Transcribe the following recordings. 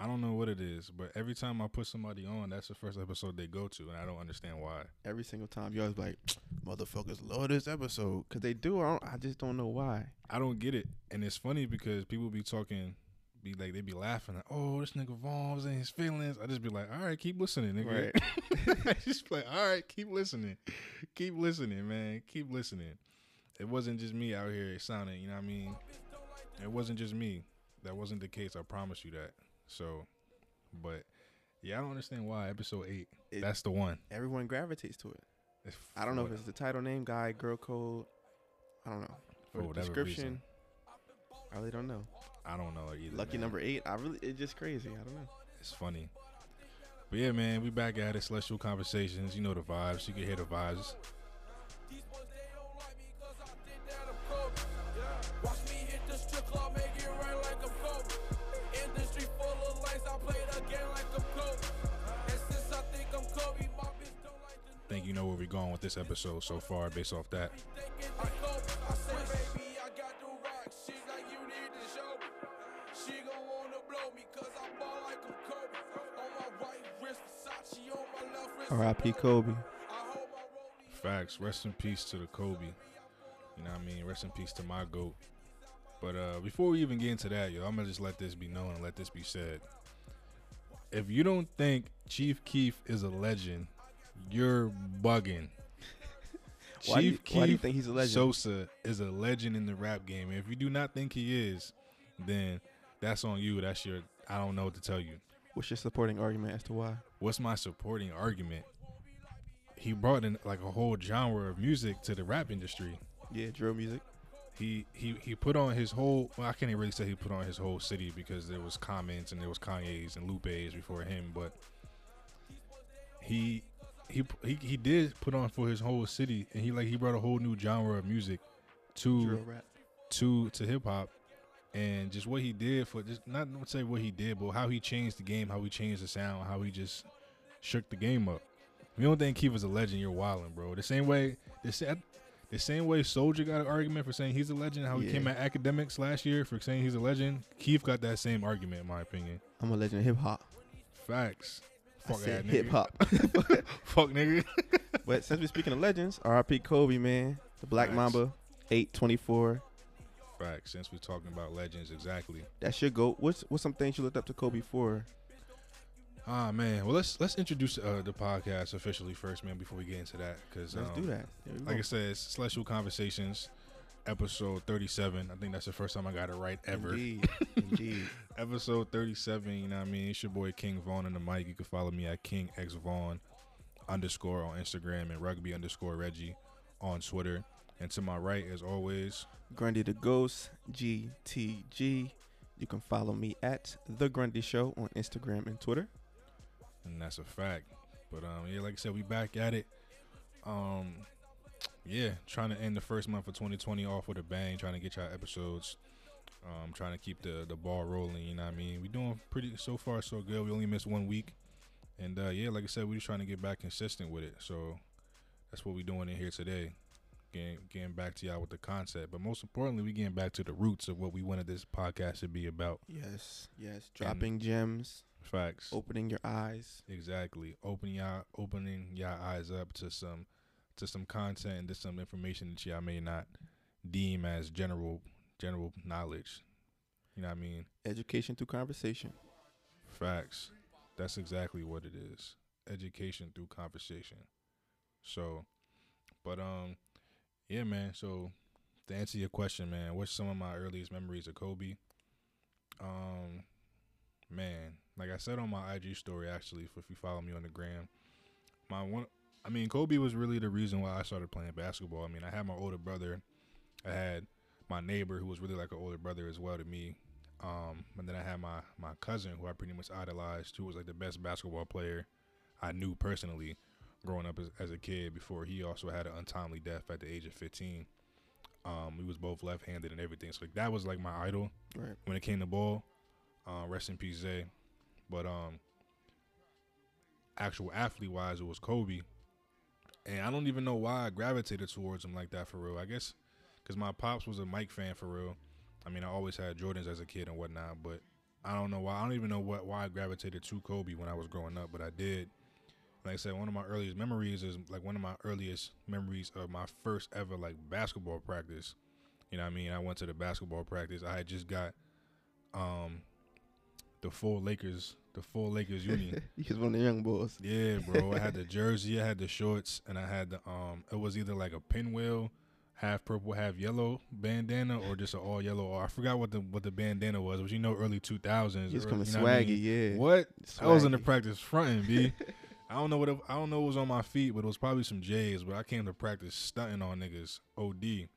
I don't know what it is, but every time I put somebody on, that's the first episode they go to, and I don't understand why. Every single time, you always like, motherfuckers love this episode because they do. I, don't, I just don't know why. I don't get it, and it's funny because people be talking, be like they be laughing, like, "Oh, this nigga Vaughn's in his feelings." I just be like, "All right, keep listening, nigga." Right. just be like, "All right, keep listening, keep listening, man, keep listening." It wasn't just me out here sounding, you know what I mean? It wasn't just me. That wasn't the case. I promise you that. So, but yeah, I don't understand why episode eight. It, that's the one. Everyone gravitates to it. I don't know if it's the title name, guy, girl code. I don't know. For the description, reason. I really don't know. I don't know either. Lucky man. number eight. I really, it's just crazy. I don't know. It's funny. But yeah, man, we back at it. Celestial conversations. You know the vibes. You can hear the vibes. Know where we're going with this episode so far based off that. R.I.P. Kobe. Facts. Rest in peace to the Kobe. You know what I mean? Rest in peace to my GOAT. But uh, before we even get into that, yo, I'm going to just let this be known and let this be said. If you don't think Chief Keef is a legend, you're bugging. Chief why do, you, Keef why do you think he's a legend? Sosa is a legend in the rap game. If you do not think he is, then that's on you. That's your. I don't know what to tell you. What's your supporting argument as to why? What's my supporting argument? He brought in like a whole genre of music to the rap industry. Yeah, drill music. He he he put on his whole. Well, I can't even really say he put on his whole city because there was Commons and there was Kanye's and Lupe's before him, but he he he he did put on for his whole city, and he like he brought a whole new genre of music to to to hip hop, and just what he did for just not to say what he did, but how he changed the game, how he changed the sound, how he just shook the game up. If you don't think Keef is a legend, you're wilding, bro. The same way the same, the same way Soulja got an argument for saying he's a legend, how he yeah. came at academics last year for saying he's a legend. Keef got that same argument, in my opinion. I'm a legend of hip hop. Facts. Fuck that hip hop. Fuck nigga. but since we're speaking of legends, R.I.P. Kobe, man, the Black Facts. Mamba, eight twenty four. Facts. Since we're talking about legends, exactly. That's your goat. What's what's some things you looked up to Kobe for? Ah man, well let's let's introduce uh, the podcast officially first, man. Before we get into that, because let's um, do that. Like go. I said, it's Celestial Conversations episode 37. I think that's the first time I got it right ever. Indeed. Indeed. episode 37, you know what I mean? It's your boy King Vaughn in the mic. You can follow me at King X Vaughn underscore on Instagram and rugby underscore Reggie on Twitter. And to my right, as always, Grundy the Ghost, GTG. You can follow me at The Grundy Show on Instagram and Twitter. And that's a fact. But um, yeah, like I said, we back at it. Um, yeah, trying to end the first month of 2020 off with a bang, trying to get y'all episodes. Um, trying to keep the the ball rolling. You know what I mean? We're doing pretty so far so good. We only missed one week, and uh, yeah, like I said, we're just trying to get back consistent with it. So that's what we're doing in here today. Getting, getting back to y'all with the concept, but most importantly, we getting back to the roots of what we wanted this podcast to be about. Yes, yes, dropping and gems, facts, opening your eyes. Exactly, opening y'all, opening y'all eyes up to some to some content and to some information that y'all may not deem as general general knowledge. You know what I mean? Education through conversation. Facts. That's exactly what it is. Education through conversation. So, but um, yeah, man. So to answer your question, man, what's some of my earliest memories of Kobe? Um, man, like I said on my IG story, actually, if you follow me on the gram, my one I mean, Kobe was really the reason why I started playing basketball. I mean, I had my older brother, I had my neighbor who was really like an older brother as well to me. Um, and then I had my my cousin who I pretty much idolized, who was like the best basketball player I knew personally growing up as, as a kid. Before he also had an untimely death at the age of 15. Um, we was both left-handed and everything. So like that was like my idol right. when it came to ball. Uh, rest in peace, Zay. But um, actual athlete wise, it was Kobe and I don't even know why I gravitated towards him like that for real. I guess because my pops was a Mike fan for real. I mean, I always had Jordans as a kid and whatnot, but I don't know why. I don't even know what why I gravitated to Kobe when I was growing up, but I did. Like I said, one of my earliest memories is like one of my earliest memories of my first ever like basketball practice. You know what I mean? I went to the basketball practice. I had just got um the full Lakers, the full Lakers union. you was one of the young boys. Yeah, bro. I had the jersey, I had the shorts, and I had the um. It was either like a pinwheel, half purple, half yellow bandana, or just an all yellow. Or I forgot what the what the bandana was. But you know, early two thousands. He's coming swaggy, I mean? yeah. What? Swaggy. I was in the practice fronting, b. I don't know what it, I don't know what was on my feet, but it was probably some J's. But I came to practice stunting on niggas, OD.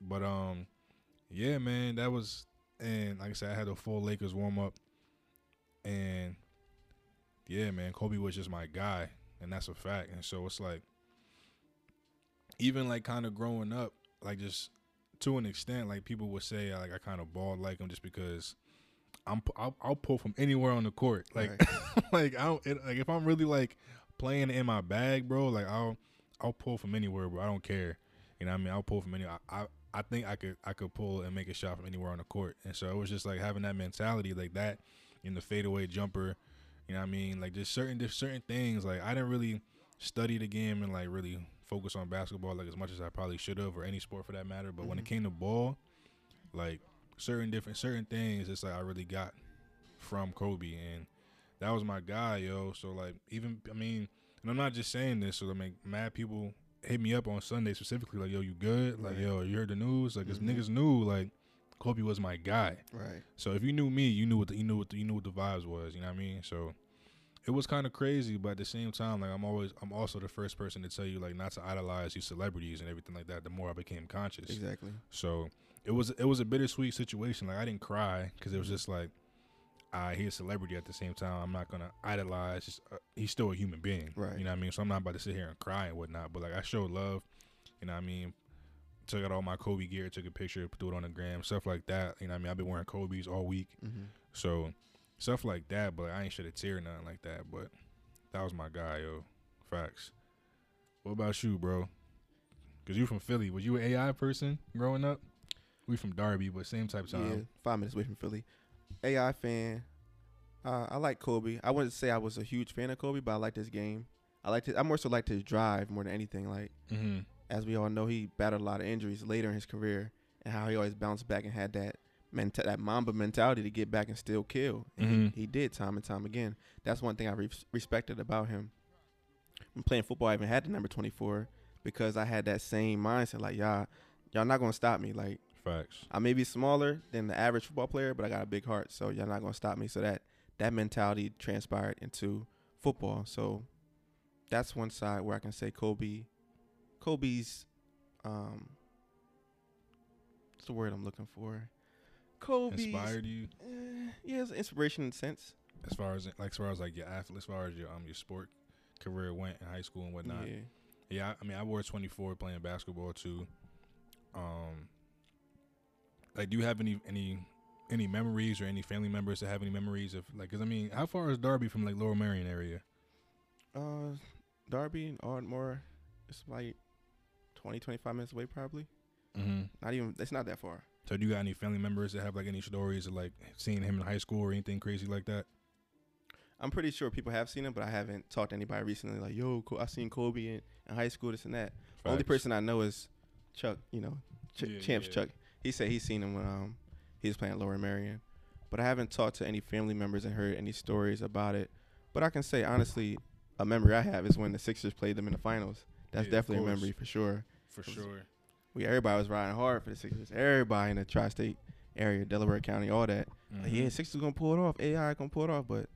But um, yeah, man, that was and like I said, I had a full Lakers warm up, and yeah, man, Kobe was just my guy, and that's a fact. And so it's like, even like kind of growing up, like just to an extent, like people would say, like I kind of balled like him just because I'm I'll, I'll, pull from anywhere on the court. Like right. like I don't it, like if I'm really like playing in my bag, bro. Like I'll I'll pull from anywhere, bro. I don't care. You know what I mean? I'll pull from anywhere. I, I I think I could I could pull and make a shot from anywhere on the court. And so it was just like having that mentality like that in the fadeaway jumper. You know what I mean? Like just certain certain things. Like I didn't really study the game and like really focus on basketball like as much as I probably should have or any sport for that matter. But mm-hmm. when it mm-hmm. came to ball, like certain different certain things it's like I really got from Kobe and that was my guy, yo. So like even I mean, and I'm not just saying this so I mean mad people hit me up on Sunday specifically like, yo, you good? Like, yo, you heard the news? Like, mm-hmm. niggas knew like Kobe was my guy. Right. So if you knew me, you knew what the, you knew what the, you knew what the vibes was. You know what I mean? So it was kind of crazy, but at the same time, like I'm always I'm also the first person to tell you like not to idolize these celebrities and everything like that. The more I became conscious. Exactly. So it was it was a bittersweet situation. Like I didn't cry because it was just like, uh, he's a celebrity at the same time. I'm not gonna idolize. Just, uh, he's still a human being, right? You know what I mean. So I'm not about to sit here and cry and whatnot. But like I show love. You know what I mean. Took out all my Kobe gear, took a picture, threw it on the gram, stuff like that. You know what I mean. I've been wearing Kobe's all week, mm-hmm. so stuff like that. But I ain't shed a tear, nothing like that. But that was my guy, yo. Facts. What about you, bro? Cause you from Philly. Was you an AI person growing up? We from Darby, but same type of time. Yeah, five minutes away from Philly. AI fan. Uh, I like Kobe. I wouldn't say I was a huge fan of Kobe, but I liked his game. I liked it. I more so liked his drive more than anything. Like, mm-hmm. As we all know, he battled a lot of injuries later in his career, and how he always bounced back and had that menta- that Mamba mentality to get back and still kill. And mm-hmm. he, he, did time and time again. That's one thing I re- respected about him. When playing football, I even had the number twenty four because I had that same mindset. Like, y'all, y'all not gonna stop me. Like, Facts. I may be smaller than the average football player, but I got a big heart, so y'all not gonna stop me. So that that mentality transpired into football. So that's one side where I can say Kobe, Kobe's, um, what's the word I'm looking for? Kobe inspired you. Eh, yeah, it's inspiration in a sense. As far as like as far as like your athlete, as far as your um your sport career went in high school and whatnot. Yeah. Yeah, I mean, I wore 24 playing basketball too. Um, like, do you have any any any memories or any family members that have any memories of like? Cause I mean, how far is Darby from like Lower Merion area? Uh, Darby and Ardmore, it's like 20, 25 minutes away, probably. Mm-hmm. Not even. It's not that far. So, do you got any family members that have like any stories of like seeing him in high school or anything crazy like that? I'm pretty sure people have seen him, but I haven't talked to anybody recently. Like, yo, I seen Kobe in, in high school, this and that. Facts. Only person I know is Chuck. You know, Ch- yeah, Champs yeah. Chuck. He said he's seen him when um he was playing Lower Merion, but I haven't talked to any family members and heard any stories about it. But I can say honestly, a memory I have is when the Sixers played them in the finals. That's yeah, definitely a memory for sure. For sure. We everybody was riding hard for the Sixers. Everybody in the tri-state area, Delaware County, all that. Mm-hmm. Like, yeah, Sixers gonna pull it off. AI gonna pull it off, but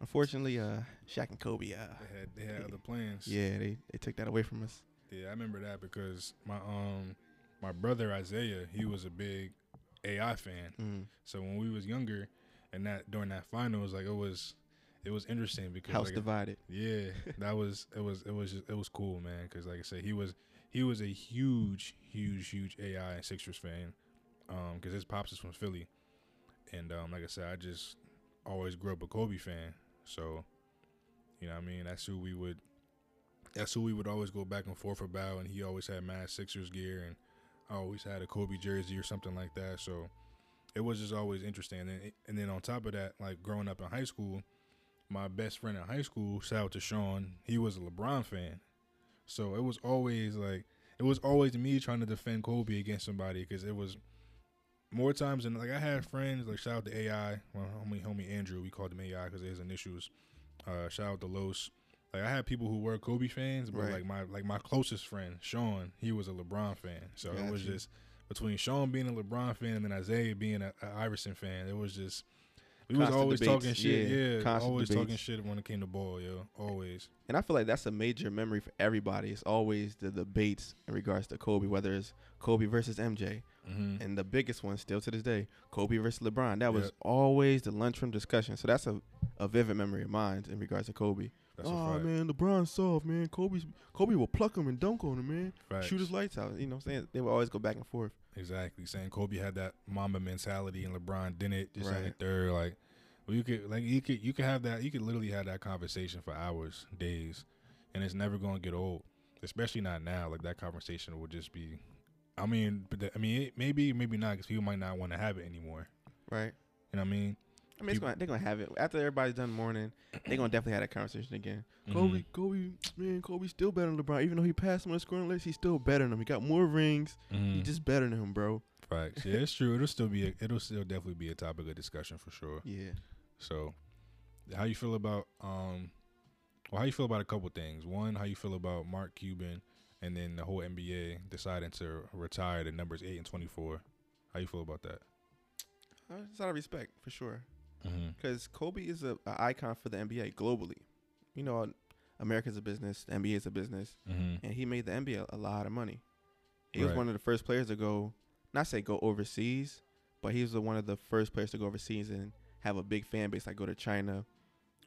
unfortunately, uh, Shaq and Kobe, uh, they had they had they, other plans. Yeah, they they took that away from us. Yeah, I remember that because my um my brother Isaiah, he was a big AI fan. Mm. So when we was younger, and that during that finals, like it was, it was interesting because house like, divided. Yeah, that was it was it was just, it was cool, man. Because like I said, he was he was a huge, huge, huge AI and Sixers fan. Um, because his pops is from Philly, and um, like I said, I just always grew up a Kobe fan. So, you know, what I mean, that's who we would. That's who we would always go back and forth about, and he always had mad Sixers gear, and I always had a Kobe jersey or something like that. So, it was just always interesting. And then, and then on top of that, like growing up in high school, my best friend in high school, shout out to Sean, he was a LeBron fan. So it was always like it was always me trying to defend Kobe against somebody because it was more times than like I had friends like shout out to AI, well, homie homie Andrew, we called him AI because his initials. Uh, shout out to Los. Like I had people who were Kobe fans, but right. like my like my closest friend Sean, he was a LeBron fan. So it was just between Sean being a LeBron fan and then Isaiah being a, a Iverson fan, it was just we was always debates. talking shit. Yeah, yeah always debates. talking shit when it came to ball, yo. Always. And I feel like that's a major memory for everybody. It's always the debates in regards to Kobe, whether it's Kobe versus MJ, mm-hmm. and the biggest one still to this day, Kobe versus LeBron. That was always the lunchroom discussion. So that's a, a vivid memory of mine in regards to Kobe. That's oh man, LeBron's soft, man. Kobe's Kobe will pluck him and dunk on him, man. Facts. Shoot his lights out. You know, what I'm saying they would always go back and forth. Exactly, saying Kobe had that Mamba mentality and LeBron didn't. Just right. like third, like well, you could like you could you could have that you could literally have that conversation for hours, days, and it's never gonna get old. Especially not now. Like that conversation would just be. I mean, but the, I mean, it, maybe maybe not because people might not want to have it anymore. Right. You know what I mean? I mean, gonna, they're gonna have it after everybody's done mourning. They're gonna definitely have that conversation again. Mm-hmm. Kobe, Kobe, man, Kobe's still better than LeBron. Even though he passed him on the scoring list, he's still better than him. He got more rings. Mm-hmm. He's just better than him, bro. Facts. Yeah, it's true. It'll still be. A, it'll still definitely be a topic of discussion for sure. Yeah. So, how you feel about um, well, how you feel about a couple things? One, how you feel about Mark Cuban, and then the whole NBA deciding to retire the numbers eight and twenty four. How you feel about that? Uh, it's out of respect for sure, because mm-hmm. Kobe is a, a, icon for the NBA globally. You know, America's a business, the NBA is a business, mm-hmm. and he made the NBA a, a lot of money. He right. was one of the first players to go, not say go overseas, but he was one of the first players to go overseas and have a big fan base. Like go to China,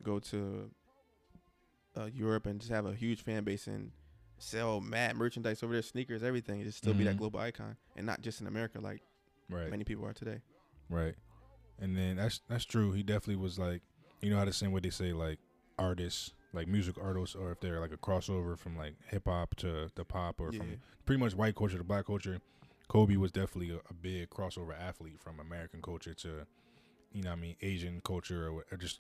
go to uh, Europe, and just have a huge fan base and sell mad merchandise over there, sneakers, everything. Just still mm-hmm. be that mm-hmm. global icon, and not just in America like right. many people are today. Right, and then that's that's true. He definitely was like, you know how to say what they say like artists, like music artists, or if they're like a crossover from like hip hop to the pop, or yeah. from pretty much white culture to black culture. Kobe was definitely a, a big crossover athlete from American culture to you know I mean, Asian culture or, or, just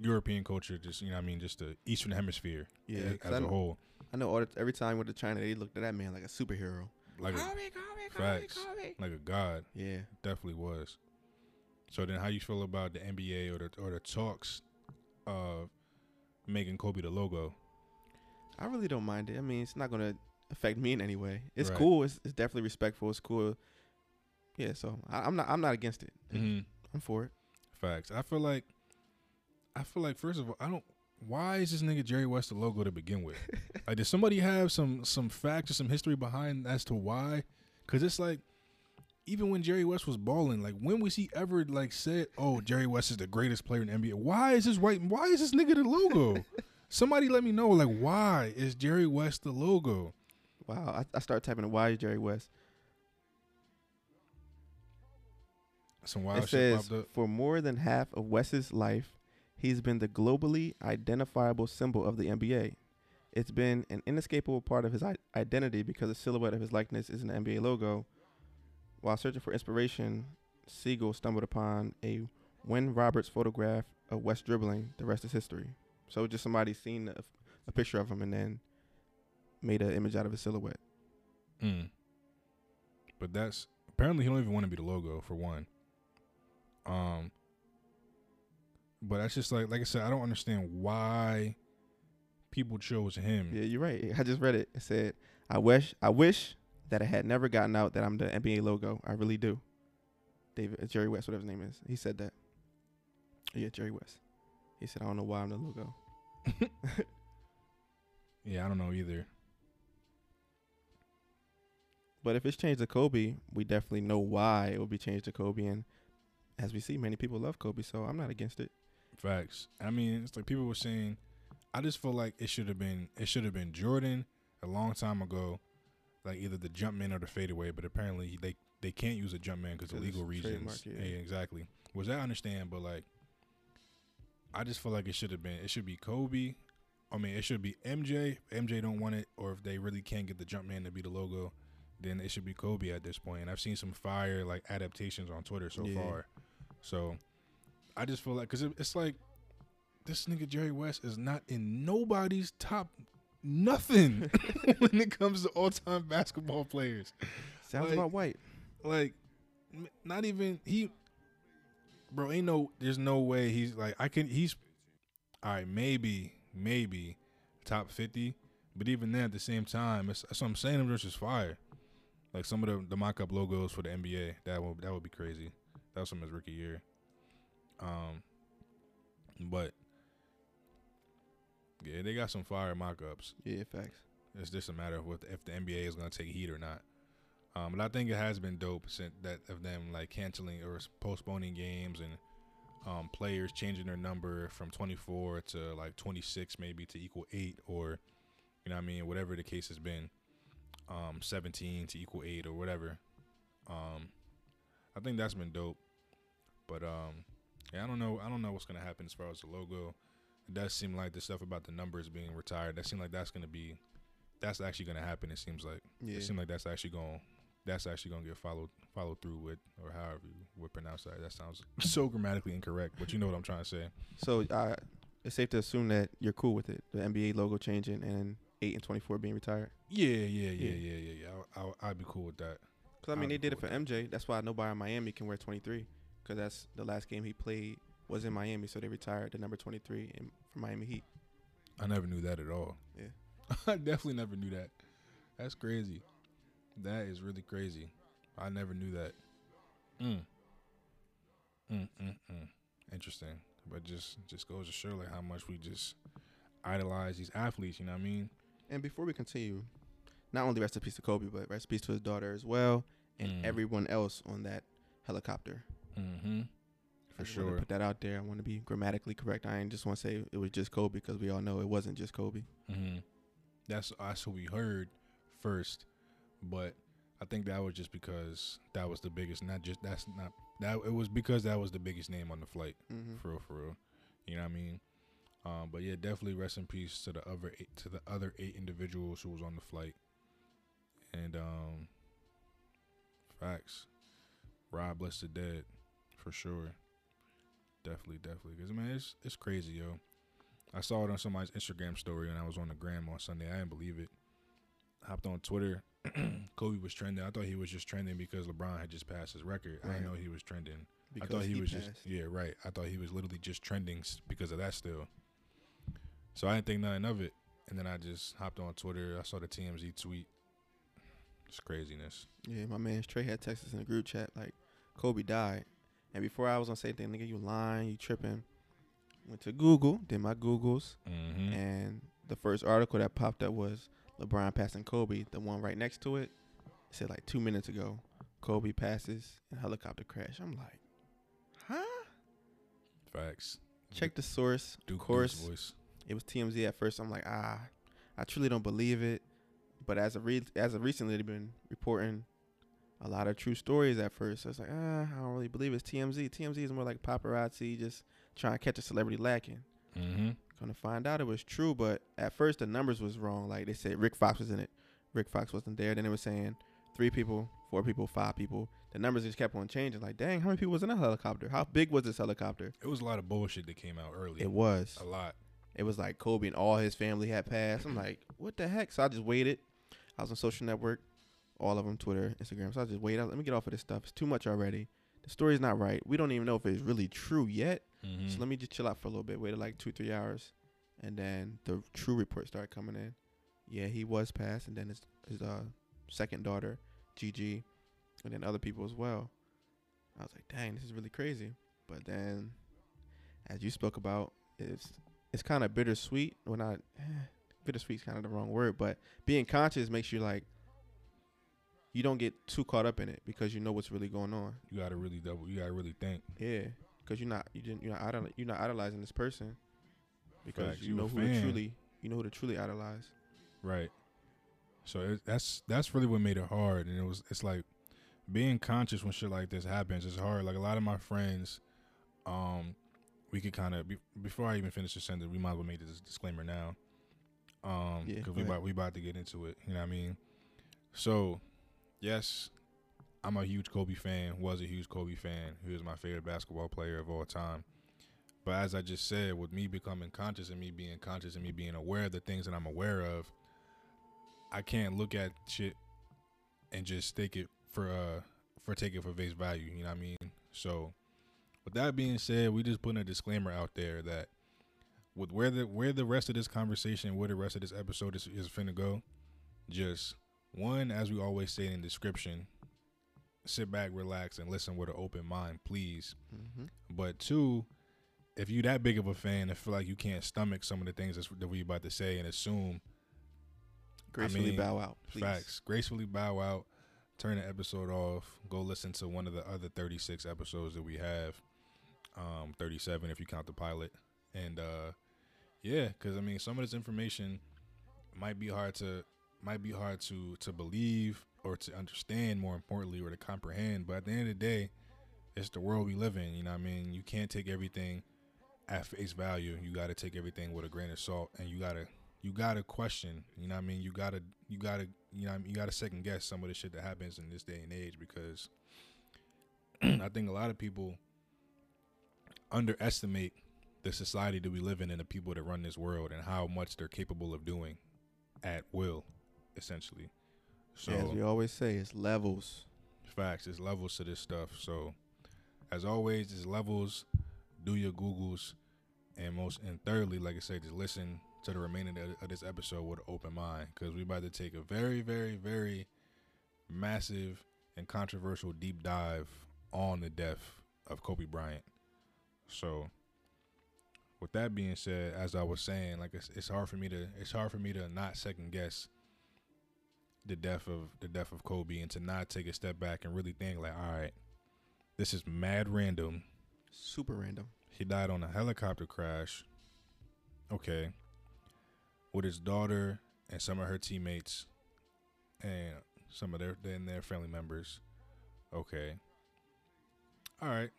European culture, just, you know I mean, just the Eastern Hemisphere yeah, as a whole. I know every time we went to China, they looked at that man like a superhero. Like Kobe, a, Kobe, facts, Kobe. like a god. Yeah. Definitely was. So then how you feel about the NBA or the, or the talks of making Kobe the logo? I really don't mind it. I mean, it's not going to affect me in any way. It's right. cool. It's, it's definitely respectful. It's cool. Yeah, so I, am not I'm not against it. Mm-hmm. I'm for it. Facts. I feel like, I feel like first of all, I don't. Why is this nigga Jerry West the logo to begin with? like, does somebody have some some facts or some history behind as to why? Because it's like, even when Jerry West was balling, like when was he ever like said, "Oh, Jerry West is the greatest player in the NBA"? Why is this white? Why is this nigga the logo? Somebody let me know, like, why is Jerry West the logo? Wow, I, I start typing, "Why is Jerry West?" Some wild it says for more than half of West's life, he's been the globally identifiable symbol of the NBA. It's been an inescapable part of his identity because the silhouette of his likeness is an NBA logo. While searching for inspiration, Siegel stumbled upon a Wen Roberts photograph of West dribbling. The rest is history. So just somebody seen a, a picture of him and then made an image out of his silhouette. Mm. But that's apparently he don't even want to be the logo for one. Um, but that's just like like I said, I don't understand why people chose him. Yeah, you're right. I just read it. It said, "I wish, I wish that I had never gotten out that I'm the NBA logo. I really do." David uh, Jerry West, whatever his name is, he said that. Yeah, Jerry West. He said, "I don't know why I'm the logo." yeah, I don't know either. But if it's changed to Kobe, we definitely know why it will be changed to Kobe, and as we see, many people love Kobe, so I'm not against it. Facts. I mean, it's like people were saying. I just feel like it should have been it should have been Jordan a long time ago, like either the jump man or the fadeaway. But apparently they they can't use a jump man because of legal reasons. Yeah. yeah, exactly. Was I understand, but like, I just feel like it should have been. It should be Kobe. I mean, it should be MJ. MJ don't want it, or if they really can't get the jump man to be the logo, then it should be Kobe at this point. And I've seen some fire like adaptations on Twitter so yeah. far. So I just feel like because it, it's like this nigga Jerry West is not in nobody's top nothing when it comes to all time basketball players. Sounds like, about white. Like, not even he. Bro, ain't no. There's no way he's like I can. He's all right. Maybe, maybe top fifty, but even then, at the same time, it's, what I'm saying. Them just fire. Like some of the the mock up logos for the NBA. That would that would be crazy. That was from his rookie year. Um, but yeah, they got some fire mock ups. Yeah, facts. It's just a matter of what if the NBA is going to take heat or not. Um, but I think it has been dope since that of them like canceling or postponing games and um, players changing their number from 24 to like 26 maybe to equal eight or you know what I mean whatever the case has been, um, 17 to equal eight or whatever. Um, I think that's been dope, but um, yeah, I don't know. I don't know what's gonna happen as far as the logo. It does seem like the stuff about the numbers being retired. That seems like that's gonna be, that's actually gonna happen. It seems like. Yeah. It seems like that's actually going that's actually gonna get followed followed through with, or however you would pronounce that. That sounds so grammatically incorrect, but you know what I'm trying to say. So uh, it's safe to assume that you're cool with it, the NBA logo changing and eight and 24 being retired. Yeah, yeah, yeah, yeah, yeah, yeah. I, I, I'd be cool with that. Cause I mean, I'd they did cool it for MJ. That's why nobody in Miami can wear 23, cause that's the last game he played was in Miami, so they retired the number 23 in, for Miami Heat. I never knew that at all. Yeah, I definitely never knew that. That's crazy. That is really crazy. I never knew that. Mm. Mm, mm, mm. Interesting. But just just goes to show like how much we just idolize these athletes, you know what I mean? And before we continue, not only rest in peace to Kobe, but rest in peace to his daughter as well, and mm. everyone else on that helicopter. Mm-hmm. For sure. put that out there. I want to be grammatically correct. I ain't just want to say it was just Kobe because we all know it wasn't just Kobe. Mm-hmm. That's that's what we heard first but I think that was just because that was the biggest. Not just that's not that it was because that was the biggest name on the flight. Mm-hmm. For real, for real. You know what I mean? Um, but yeah, definitely rest in peace to the other eight, to the other eight individuals who was on the flight. And um, facts. Rob bless the dead, for sure. Definitely, definitely. Cause man, it's it's crazy, yo. I saw it on somebody's Instagram story, and I was on the gram on Sunday. I didn't believe it. Hopped on Twitter Kobe was trending. I thought he was just trending because LeBron had just passed his record. Right. I didn't know he was trending. Because I thought he, he was passed. just yeah right. I thought he was literally just trending because of that still. So I didn't think nothing of it, and then I just hopped on Twitter. I saw the TMZ tweet. It's craziness. Yeah, my man Trey had texted in the group chat like, Kobe died, and before I was gonna say anything, nigga, you lying, you tripping. Went to Google, did my Googles, mm-hmm. and the first article that popped up was LeBron passing Kobe, the one right next to it, said like two minutes ago, Kobe passes in helicopter crash. I'm like, huh? Facts. Check the source. Duke of course, voice. it was TMZ at first. I'm like, ah, I truly don't believe it. But as of re- as of recently, they've been reporting a lot of true stories at first. So it's like, ah, I don't really believe it's TMZ. TMZ is more like paparazzi, just trying to catch a celebrity lacking. Mm-hmm. Gonna find out it was true, but at first the numbers was wrong. Like they said, Rick Fox was in it. Rick Fox wasn't there. Then it was saying three people, four people, five people. The numbers just kept on changing. Like, dang, how many people was in a helicopter? How big was this helicopter? It was a lot of bullshit that came out early. It was a lot. It was like Kobe and all his family had passed. I'm like, what the heck? So I just waited. I was on social network, all of them, Twitter, Instagram. So I just waited. Let me get off of this stuff. It's too much already. The story's not right. We don't even know if it's really true yet. Mm-hmm. So let me just chill out for a little bit. Waited like two, three hours, and then the true report started coming in. Yeah, he was passed, and then his his uh, second daughter, Gigi, and then other people as well. I was like, dang, this is really crazy. But then, as you spoke about, it's it's kind of bittersweet. Well, not eh, bittersweet is kind of the wrong word, but being conscious makes you like you don't get too caught up in it because you know what's really going on. You gotta really double. You gotta really think. Yeah, because you're not you didn't you're not idol, you're not idolizing this person because Facts, you, you know who to truly you know who to truly idolize. Right. So it, that's that's really what made it hard, and it was it's like being conscious when shit like this happens is hard. Like a lot of my friends, um, we could kind of be, before I even finish the sentence, we might as well make this disclaimer now, um, because yeah, we about we about to get into it. You know what I mean? So yes, I'm a huge Kobe fan. Was a huge Kobe fan. He was my favorite basketball player of all time. But as I just said, with me becoming conscious and me being conscious and me being aware of the things that I'm aware of, I can't look at shit and just take it for uh for take it for face value. You know what I mean? So, with that being said, we just putting a disclaimer out there that with where the where the rest of this conversation, where the rest of this episode is, is finna go, just one, as we always say in the description, sit back, relax, and listen with an open mind, please. Mm-hmm. But two, if you that big of a fan and feel like you can't stomach some of the things that we about to say and assume, gracefully I mean, bow out. Please. Facts. Gracefully bow out. Turn the episode off. Go listen to one of the other 36 episodes that we have. Um, 37 if you count the pilot. And uh, yeah, because I mean, some of this information might be hard to might be hard to to believe or to understand more importantly or to comprehend but at the end of the day it's the world we live in you know i mean? You can't take everything at face value. You got to take everything with a grain of salt and you got to you got to question you know i mean? You got to you got to you know you got to second guess some of the shit that happens in this day and age because i think a lot of people underestimate the society that we live in and the people that run this world and how much they're capable of doing at will essentially so as we always say, it's levels. Facts. It's levels to this stuff. So as always, it's levels. Do your Googles, and most and thirdly, like I said, just listen to the remaining of this episode with an open mind because we're about to take a very, very, very massive and controversial deep dive on the death of Kobe Bryant. So, with that being said, as I was saying, like it's, it's hard for me to it's hard for me to not second guess the death of the death of Kobe and to not take a step back and really think like, all right, this is mad random. Super random. He died on a helicopter crash. Okay. With his daughter and some of her teammates and some of their then their family members. Okay. All right.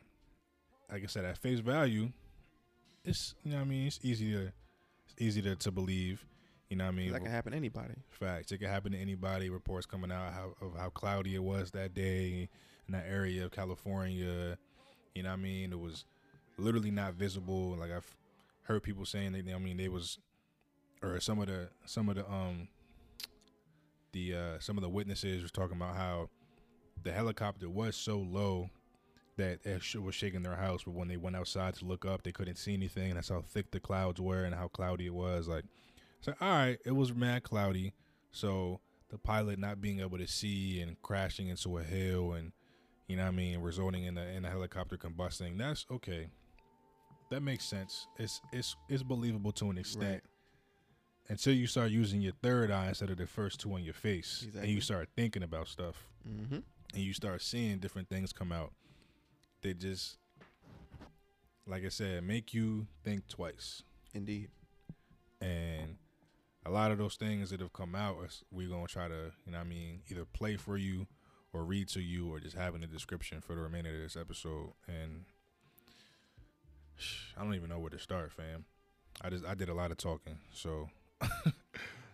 Like I said, at face value, it's you know what I mean, it's easy to it's easy to, to believe. You know what I mean? That can happen to anybody. Facts. It can happen to anybody. Reports coming out how, of how cloudy it was that day in that area of California. You know what I mean? It was literally not visible. Like I've heard people saying that. I mean, they was, or some of the some of the um the uh some of the witnesses was talking about how the helicopter was so low that it was shaking their house, but when they went outside to look up, they couldn't see anything. That's how thick the clouds were and how cloudy it was. Like so all right, it was mad cloudy. So the pilot not being able to see and crashing into a hill and you know what I mean, resulting in a in a helicopter combusting. That's okay. That makes sense. It's it's it's believable to an extent. Right. Until you start using your third eye instead of the first two on your face, exactly. and you start thinking about stuff, mm-hmm. and you start seeing different things come out. They just, like I said, make you think twice. Indeed. And a lot of those things that have come out, we're gonna try to, you know, I mean, either play for you or read to you or just have in the description for the remainder of this episode. And I don't even know where to start, fam. I just I did a lot of talking, so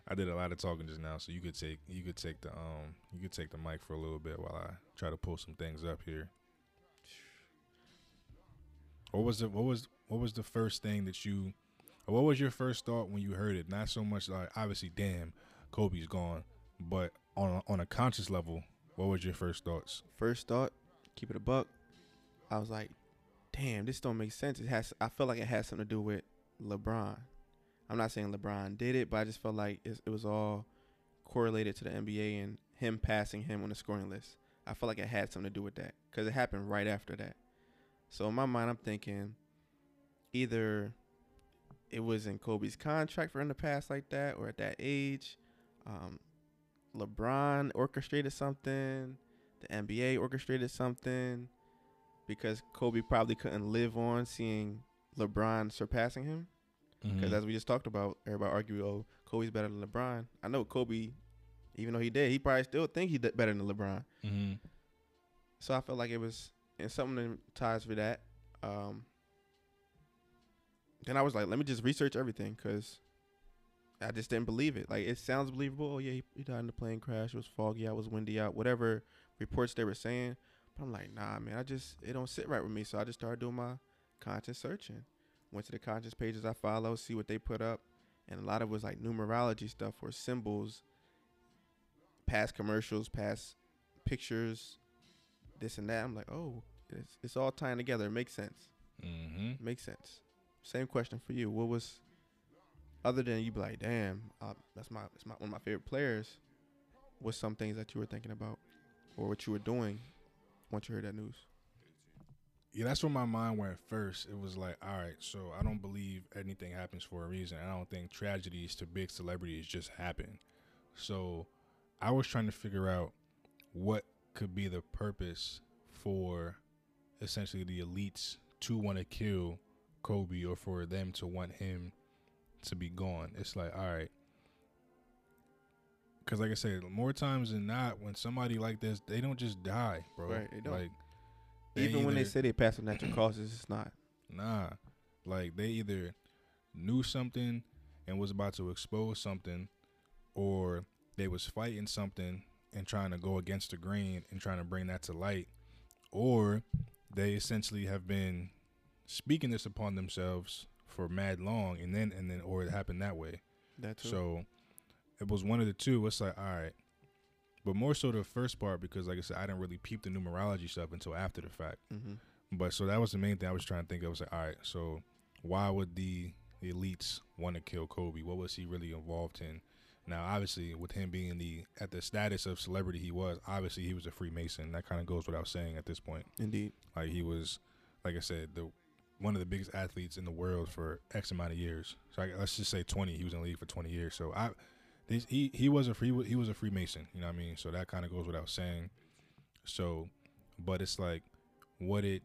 I did a lot of talking just now. So you could take you could take the um you could take the mic for a little bit while I try to pull some things up here. What was the what was what was the first thing that you what was your first thought when you heard it? Not so much like obviously, damn, Kobe's gone, but on a, on a conscious level, what was your first thoughts? First thought, keep it a buck. I was like, damn, this don't make sense. It has. I felt like it had something to do with LeBron. I'm not saying LeBron did it, but I just felt like it, it was all correlated to the NBA and him passing him on the scoring list. I felt like it had something to do with that because it happened right after that. So in my mind, I'm thinking either it was in Kobe's contract for him to pass like that or at that age. Um, LeBron orchestrated something. The NBA orchestrated something because Kobe probably couldn't live on seeing LeBron surpassing him. Because mm-hmm. as we just talked about, everybody argue, oh, Kobe's better than LeBron. I know Kobe, even though he did, he probably still think he's better than LeBron. Mm-hmm. So I felt like it was, and something that ties with that. Um, then I was like, let me just research everything because I just didn't believe it. Like it sounds believable. Oh yeah, he, he died in the plane crash. It was foggy out. It was windy out. Whatever reports they were saying. But I'm like, nah, man. I just it don't sit right with me. So I just started doing my content searching. Went to the content pages I follow, see what they put up, and a lot of it was like numerology stuff or symbols, past commercials, past pictures, this and that. I'm like, oh, it's it's all tying together. It makes sense. Mm-hmm. Makes sense. Same question for you. What was other than you be like, damn, uh, that's my that's my one of my favorite players. What's some things that you were thinking about, or what you were doing once you heard that news? Yeah, that's where my mind went first. It was like, all right, so I don't believe anything happens for a reason. I don't think tragedies to big celebrities just happen. So I was trying to figure out what could be the purpose for essentially the elites to want to kill Kobe or for them to want him to be gone. It's like, all right. Because, like I said, more times than not, when somebody like this, they don't just die, bro. Right, they don't. Like, even either, when they say they pass on natural causes, it's not. Nah, like they either knew something and was about to expose something, or they was fighting something and trying to go against the grain and trying to bring that to light, or they essentially have been speaking this upon themselves for mad long, and then and then or it happened that way. That's so. It was one of the two. It's like all right, but more so the first part because, like I said, I didn't really peep the numerology stuff until after the fact. Mm-hmm. But so that was the main thing I was trying to think of. I was like, all right, so why would the elites want to kill Kobe? What was he really involved in? Now, obviously, with him being the at the status of celebrity he was, obviously he was a Freemason. That kind of goes without saying at this point. Indeed, like he was, like I said, the one of the biggest athletes in the world for X amount of years. So I, let's just say twenty. He was in the league for twenty years. So I, he he was a free he was a Freemason. You know what I mean? So that kind of goes without saying. So, but it's like, what did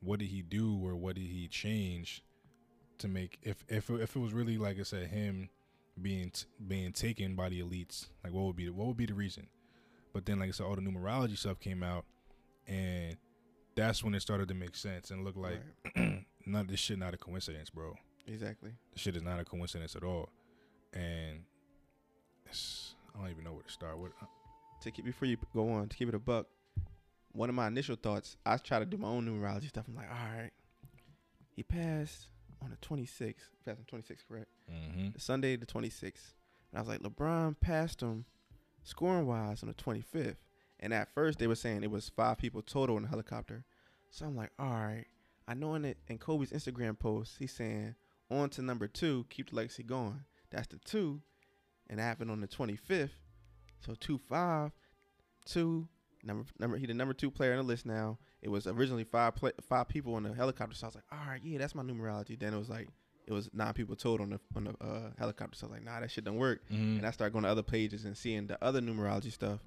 what did he do or what did he change to make if if if it was really like I said him being t- being taken by the elites. Like, what would be the, what would be the reason? But then, like I said, all the numerology stuff came out, and that's when it started to make sense and look like right. none of this shit not a coincidence, bro. Exactly. This shit is not a coincidence at all, and I don't even know where to start. What uh, to keep before you go on to keep it a buck. One of my initial thoughts, I try to do my own numerology stuff. I'm like, all right, he passed on the 26th. Passed on 26th, correct? Mm-hmm. The Sunday the 26th. And I was like, LeBron passed him scoring wise on the 25th. And at first they were saying it was five people total in the helicopter. So I'm like, all right. I know in it in Kobe's Instagram post, he's saying on to number two, keep the legacy going. That's the two. And it happened on the 25th. So two five, two number number he the number two player on the list now. It was originally five play, five people on the helicopter. So I was like, all right, yeah, that's my numerology. Then it was like it was nine people total on the on the uh, helicopter. So I was like, nah, that shit don't work. Mm-hmm. And I started going to other pages and seeing the other numerology stuff,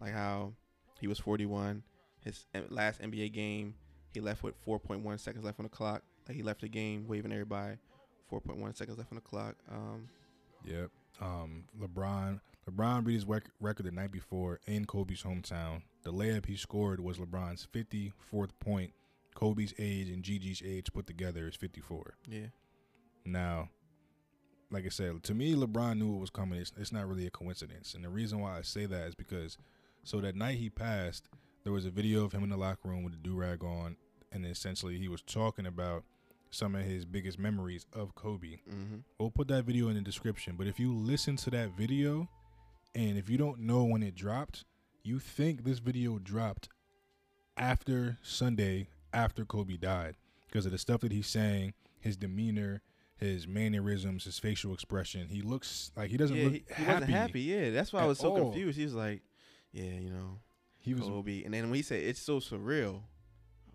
like how he was 41. His last NBA game, he left with 4.1 seconds left on the clock. Like he left the game waving everybody. 4.1 seconds left on the clock. Um, yep. Um, LeBron LeBron beat his rec- record the night before in Kobe's hometown. The layup he scored was LeBron's 54th point. Kobe's age and Gigi's age put together is 54. Yeah. Now, like I said, to me, LeBron knew it was coming. It's, it's not really a coincidence. And the reason why I say that is because, so that night he passed, there was a video of him in the locker room with the do rag on, and essentially he was talking about some of his biggest memories of Kobe. Mm-hmm. We'll put that video in the description. But if you listen to that video, and if you don't know when it dropped, you think this video dropped after Sunday, after Kobe died, because of the stuff that he's saying, his demeanor, his mannerisms, his facial expression. He looks like he doesn't yeah, look he, happy. Wasn't happy. Yeah, that's why I was so all. confused. He was like, "Yeah, you know, he was Kobe," and then when he said it's so surreal,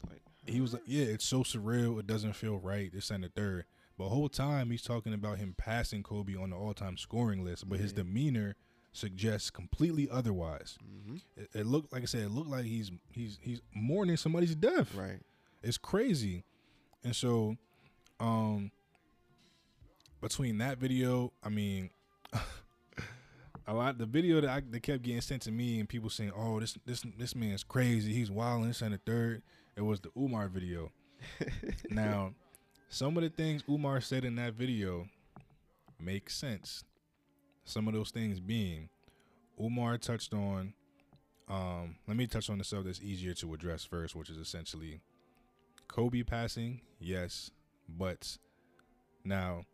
like, he was like, "Yeah, it's so surreal. It doesn't feel right." This and the third. But the whole time he's talking about him passing Kobe on the all-time scoring list, but yeah. his demeanor suggests completely otherwise. Mm-hmm. It, it, looked like I said, it looked like he's he's he's mourning somebody's death. Right. It's crazy, and so, um, between that video, I mean, a lot the video that I that kept getting sent to me and people saying, "Oh, this this this man's crazy. He's wilding." This and the third. It was the Umar video. now, some of the things Umar said in that video make sense. Some of those things being, Umar touched on. Um, let me touch on the stuff that's easier to address first, which is essentially Kobe passing. Yes, but now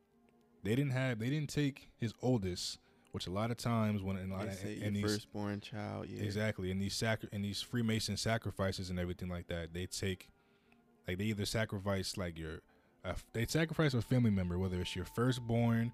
they didn't have they didn't take his oldest, which a lot of times when in, in, in these firstborn child, yeah, exactly in these sacri- in these Freemason sacrifices and everything like that, they take like they either sacrifice like your uh, they sacrifice a family member, whether it's your firstborn,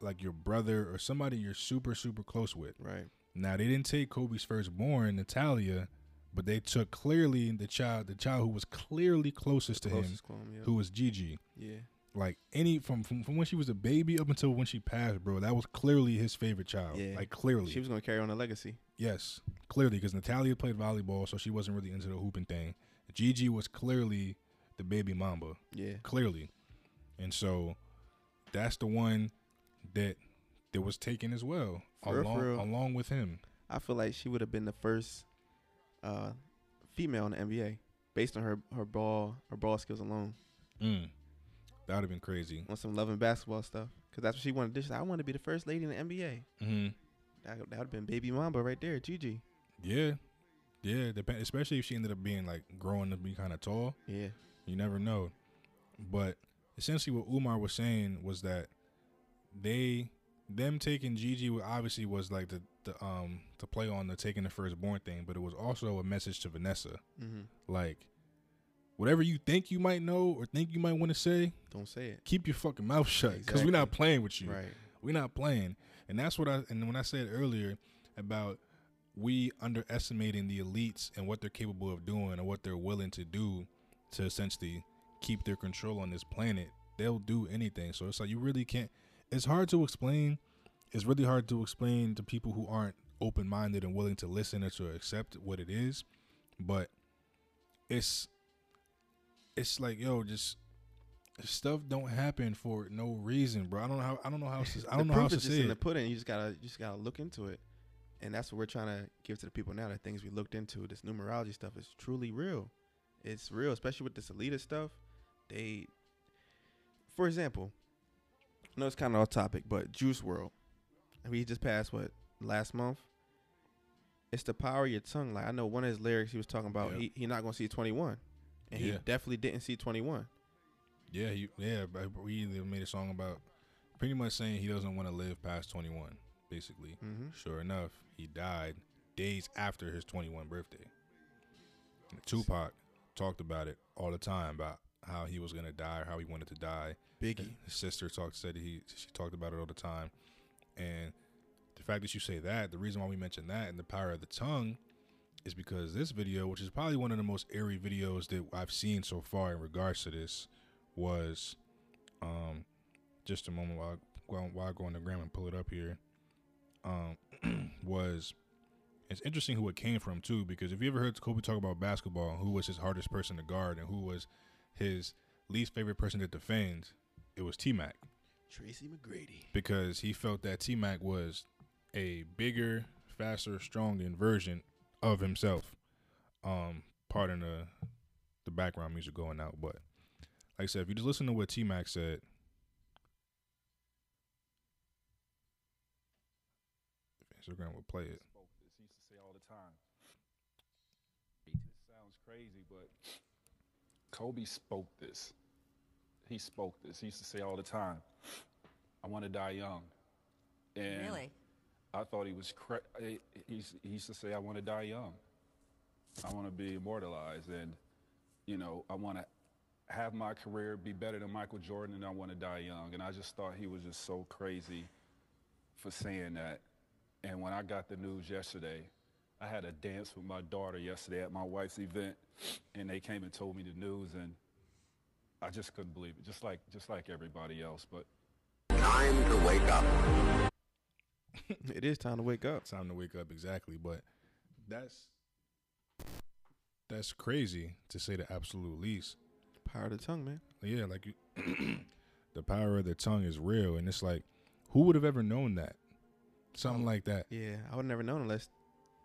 like your brother or somebody you're super super close with. Right. Now they didn't take Kobe's firstborn, Natalia, but they took clearly the child, the child who was clearly closest the to closest him, clone, yep. who was Gigi. Yeah. Like any from, from from when she was a baby up until when she passed, bro. That was clearly his favorite child. Yeah. Like clearly, she was gonna carry on the legacy. Yes, clearly, because Natalia played volleyball, so she wasn't really into the hooping thing. Gigi was clearly the baby mamba. Yeah. Clearly. And so that's the one that that was taken as well. For along, real, along with him. I feel like she would have been the first uh, female in the NBA based on her her ball her ball skills alone. Mm. That would have been crazy. On some loving basketball stuff, because that's what she wanted. Said, I want to be the first lady in the NBA. Mm-hmm. That that would have been Baby Mamba right there, Gigi. Yeah, yeah. Depend, especially if she ended up being like growing to be kind of tall. Yeah. You never know. But essentially, what Umar was saying was that they them taking Gigi obviously was like the, the um to play on the taking the firstborn thing, but it was also a message to Vanessa, mm-hmm. like whatever you think you might know or think you might want to say, don't say it. Keep your fucking mouth shut because exactly. we're not playing with you. Right. We're not playing, and that's what I and when I said earlier about we underestimating the elites and what they're capable of doing and what they're willing to do to essentially keep their control on this planet, they'll do anything. So it's like you really can't. It's hard to explain. It's really hard to explain to people who aren't open minded and willing to listen or to accept what it is. But it's it's like yo, just stuff don't happen for no reason, bro. I don't know how I don't know how to, I don't know how to say in the pudding. You just gotta you just gotta look into it, and that's what we're trying to give to the people now. The things we looked into, this numerology stuff is truly real it's real, especially with this elitist stuff. They, for example, I know it's kind of off topic, but Juice WRLD, we just passed what last month. It's the power of your tongue. Like I know one of his lyrics, he was talking about he he not gonna see twenty one, and yeah. he definitely didn't see twenty one. Yeah, he, yeah, we made a song about pretty much saying he doesn't want to live past twenty one. Basically, mm-hmm. sure enough, he died days after his twenty one birthday. Tupac talked about it all the time about how he was gonna die or how he wanted to die. Biggie, his sister talked said he she talked about it all the time, and the fact that you say that, the reason why we mention that and the power of the tongue, is because this video, which is probably one of the most airy videos that I've seen so far in regards to this, was, um, just a moment while while, while I go on the gram and pull it up here, um, was it's interesting who it came from too, because if you ever heard Kobe talk about basketball, who was his hardest person to guard and who was his least favorite person to defend, it was T Mac. Tracy McGrady. Because he felt that T Mac was a bigger, faster, stronger version of himself. Um, pardon the the background music going out, but like I said, if you just listen to what T Mac said, Instagram will play it. Sounds crazy, but Kobe spoke this. He spoke this. He used to say all the time, "I want to die young." And really? I thought he was cra- he, he used to say, "I want to die young. I want to be immortalized, and you know, I want to have my career be better than Michael Jordan, and I want to die young." And I just thought he was just so crazy for saying that. And when I got the news yesterday, I had a dance with my daughter yesterday at my wife's event, and they came and told me the news, and I just couldn't believe it, just like just like everybody else. But time to wake up. it is time to wake up. Time to wake up, exactly. But that's that's crazy to say the absolute least. Power of the tongue, man. Yeah, like the power of the tongue is real, and it's like, who would have ever known that? Something oh, like that. Yeah, I would never known unless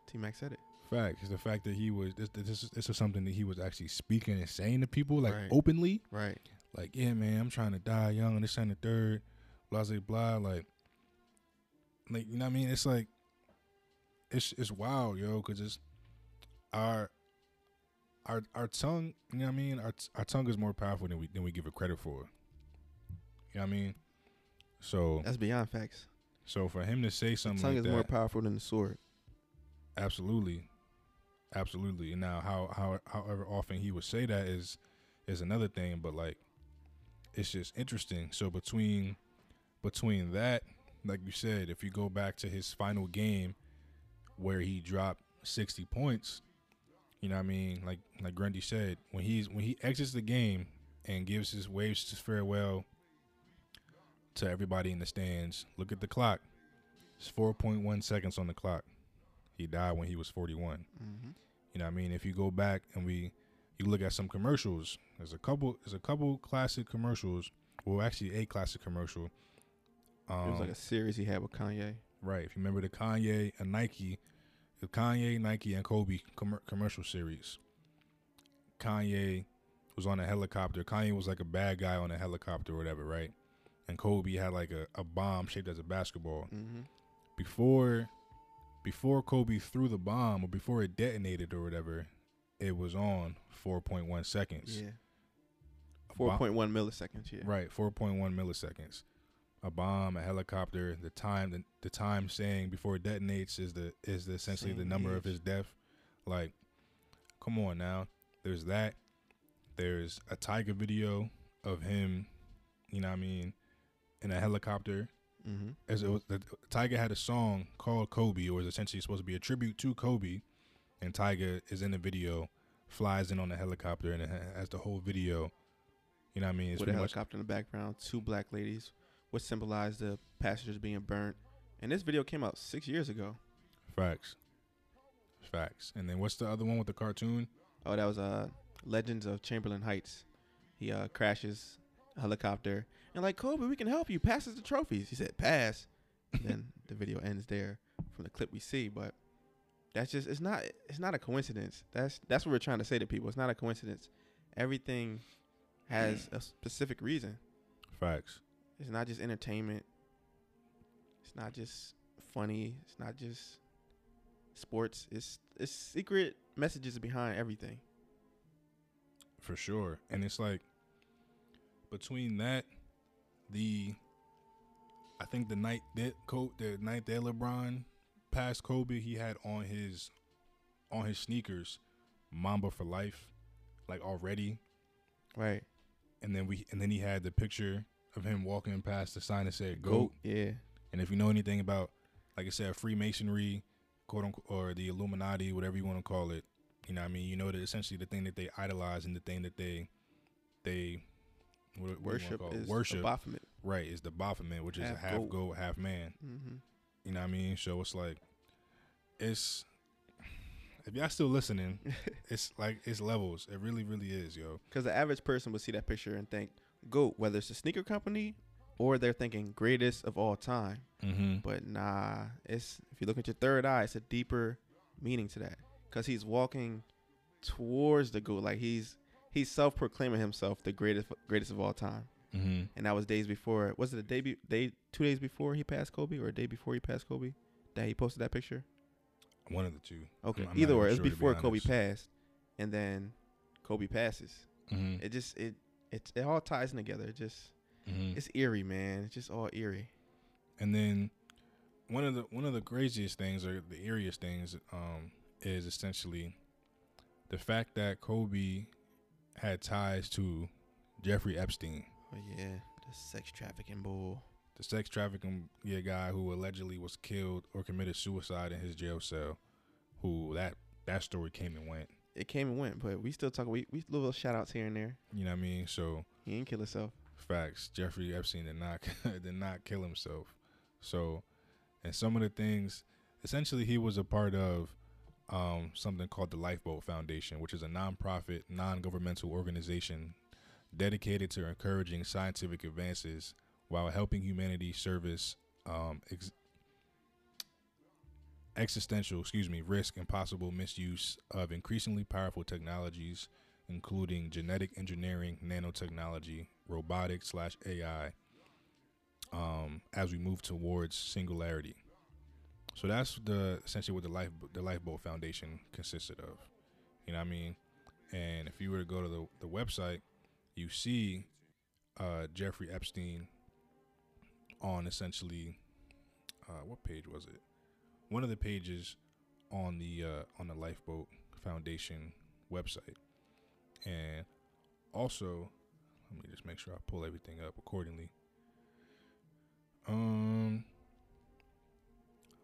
T Mac said it. Fact is the fact that he was this, this is, this is something that he was actually speaking and saying to people like right. openly. Right. Like, yeah, man, I'm trying to die young and this and the third. blah blah blah. Like, like you know what I mean? It's like, it's it's wild, yo, because it's our our our tongue. You know what I mean? Our our tongue is more powerful than we than we give it credit for. You know what I mean? So that's beyond facts. So for him to say something, the tongue like is that, more powerful than the sword. Absolutely, absolutely. And now, how how however often he would say that is is another thing. But like, it's just interesting. So between between that, like you said, if you go back to his final game where he dropped sixty points, you know what I mean? Like like Grundy said, when he's when he exits the game and gives his waves his farewell to everybody in the stands, look at the clock. It's four point one seconds on the clock. He died when he was forty one. mm mm-hmm. You know what I mean? If you go back and we you look at some commercials, there's a couple there's a couple classic commercials. Well, actually, a classic commercial. Um, it was like um, a series he had with Kanye. Right. If you remember the Kanye and Nike, the Kanye, Nike, and Kobe com- commercial series. Kanye was on a helicopter. Kanye was like a bad guy on a helicopter or whatever, right? And Kobe had like a, a bomb shaped as a basketball. Mm-hmm. Before before Kobe threw the bomb or before it detonated or whatever, it was on 4.1 seconds. Yeah. 4.1 milliseconds, yeah. Right, 4.1 milliseconds. A bomb, a helicopter, the time the, the time saying before it detonates is the is the, essentially Same the number age. of his death. Like come on now. There's that. There's a Tyga video of him, you know what I mean, in a helicopter. Mm-hmm. As it was, the, Tyga had a song called Kobe, or was essentially supposed to be a tribute to Kobe, and Tyga is in the video, flies in on a helicopter, and it has the whole video you know what I mean? It's With a helicopter in the background, two black ladies, which symbolize the passengers being burnt. And this video came out six years ago. Facts. Facts. And then what's the other one with the cartoon? Oh, that was uh Legends of Chamberlain Heights. He uh crashes a helicopter and like Kobe, we can help you. Passes the trophies. He said pass. then the video ends there from the clip we see, but that's just it's not it's not a coincidence. That's that's what we're trying to say to people. It's not a coincidence. Everything has a specific reason. Facts. It's not just entertainment. It's not just funny. It's not just sports. It's it's secret messages behind everything. For sure. And it's like between that, the I think the night that Kobe, the night that LeBron passed Kobe, he had on his on his sneakers Mamba for life, like already. Right and then we and then he had the picture of him walking past the sign that said "Goat." Yeah. And if you know anything about, like I said, Freemasonry, quote unquote, or the Illuminati, whatever you want to call it, you know, what I mean, you know that essentially the thing that they idolize and the thing that they they what, what worship is worship Baphomet. Right, is the Baphomet, which half is a half goat, goat half man. Mm-hmm. You know what I mean? So it's like it's if y'all still listening, it's like it's levels. It really, really is, yo. Because the average person would see that picture and think GOAT, whether it's a sneaker company or they're thinking greatest of all time. Mm-hmm. But nah, it's if you look at your third eye, it's a deeper meaning to that. Because he's walking towards the GOAT, like he's he's self proclaiming himself the greatest greatest of all time. Mm-hmm. And that was days before. Was it a day, be, day two days before he passed Kobe, or a day before he passed Kobe that he posted that picture? One of the two. Okay. I'm Either way, it's before be Kobe passed, and then Kobe passes. Mm-hmm. It just it it it all ties in together. It just mm-hmm. it's eerie, man. It's just all eerie. And then one of the one of the craziest things or the eeriest things um, is essentially the fact that Kobe had ties to Jeffrey Epstein. Oh yeah, the sex trafficking bull the sex trafficking yeah, guy who allegedly was killed or committed suicide in his jail cell. Who that that story came and went. It came and went, but we still talk. We we little shout outs here and there. You know what I mean? So he didn't kill himself. Facts. Jeffrey Epstein did not did not kill himself. So, and some of the things, essentially, he was a part of um, something called the Lifeboat Foundation, which is a nonprofit, non-governmental organization dedicated to encouraging scientific advances while helping humanity service um, ex- existential, excuse me, risk and possible misuse of increasingly powerful technologies, including genetic engineering, nanotechnology, robotics slash AI. Um, as we move towards singularity. So that's the essentially what the life the Lifeboat Foundation consisted of. You know what I mean? And if you were to go to the, the website, you see uh, Jeffrey Epstein on essentially uh, what page was it? One of the pages on the uh, on the Lifeboat Foundation website, and also let me just make sure I pull everything up accordingly. Um,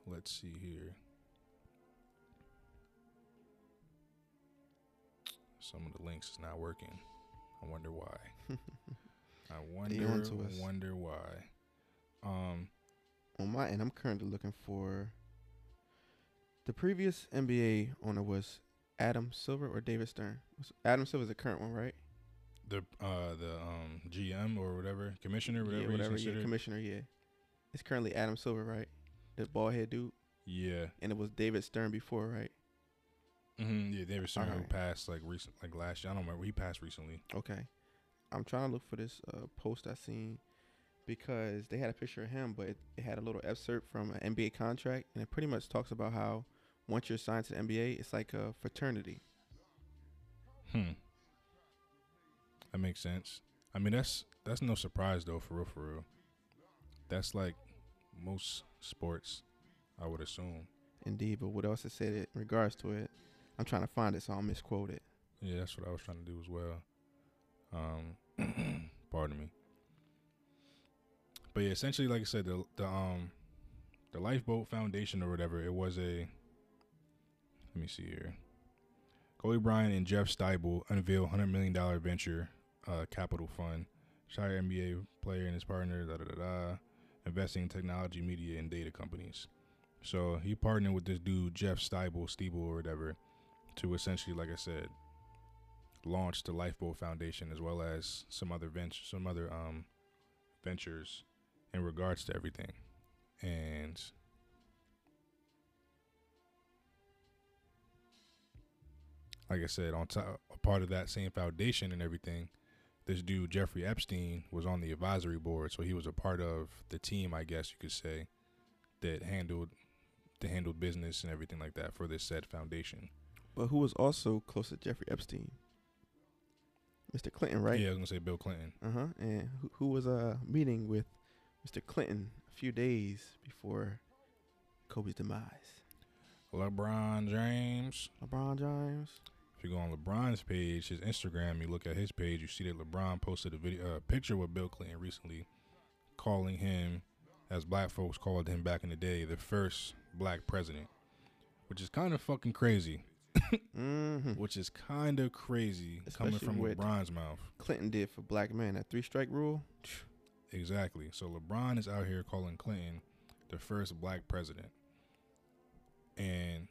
let's see here. Some of the links is not working. I wonder why. I wonder wonder why. Um on my end, I'm currently looking for the previous NBA owner was Adam Silver or David Stern. Adam Silver is the current one, right? The uh the um GM or whatever commissioner, whatever, yeah, whatever, yeah, commissioner, yeah. It's currently Adam Silver, right? The bald head dude. Yeah. And it was David Stern before, right? Mm-hmm. Yeah, David Stern right. passed like recent, like last year. I don't remember. He passed recently. Okay. I'm trying to look for this uh, post I seen because they had a picture of him, but it, it, had a little excerpt from an NBA contract, and it pretty much talks about how once you're signed to the NBA, it's like a fraternity. Hmm. That makes sense. I mean, that's that's no surprise though, for real, for real. That's like most sports, I would assume. Indeed, but what else is said in regards to it? I'm trying to find it so I don't misquote it. Yeah, that's what I was trying to do as well. Um, pardon me. But yeah, essentially, like I said, the the um the Lifeboat Foundation or whatever, it was a. Let me see here. Kobe Bryant and Jeff Stibel unveil hundred million dollar venture uh, capital fund. Shire NBA player and his partner, da da da da, investing in technology, media, and data companies. So he partnered with this dude Jeff Stibel, Stibel or whatever, to essentially, like I said, launch the Lifeboat Foundation as well as some other ventures, some other um, ventures in regards to everything. And like I said, on top, a part of that same foundation and everything, this dude Jeffrey Epstein was on the advisory board, so he was a part of the team, I guess you could say, that handled that handled business and everything like that for this said foundation. But who was also close to Jeffrey Epstein? Mr. Clinton, right? Yeah, I was gonna say Bill Clinton. Uh huh. And who, who was uh meeting with Mr. Clinton a few days before Kobe's demise. LeBron James. LeBron James. You go on LeBron's page, his Instagram, you look at his page, you see that LeBron posted a video, a picture with Bill Clinton recently, calling him, as black folks called him back in the day, the first black president, which is kind of fucking crazy. mm-hmm. Which is kind of crazy Especially coming from LeBron's mouth. Clinton did for black men that three strike rule. Exactly. So LeBron is out here calling Clinton the first black president. And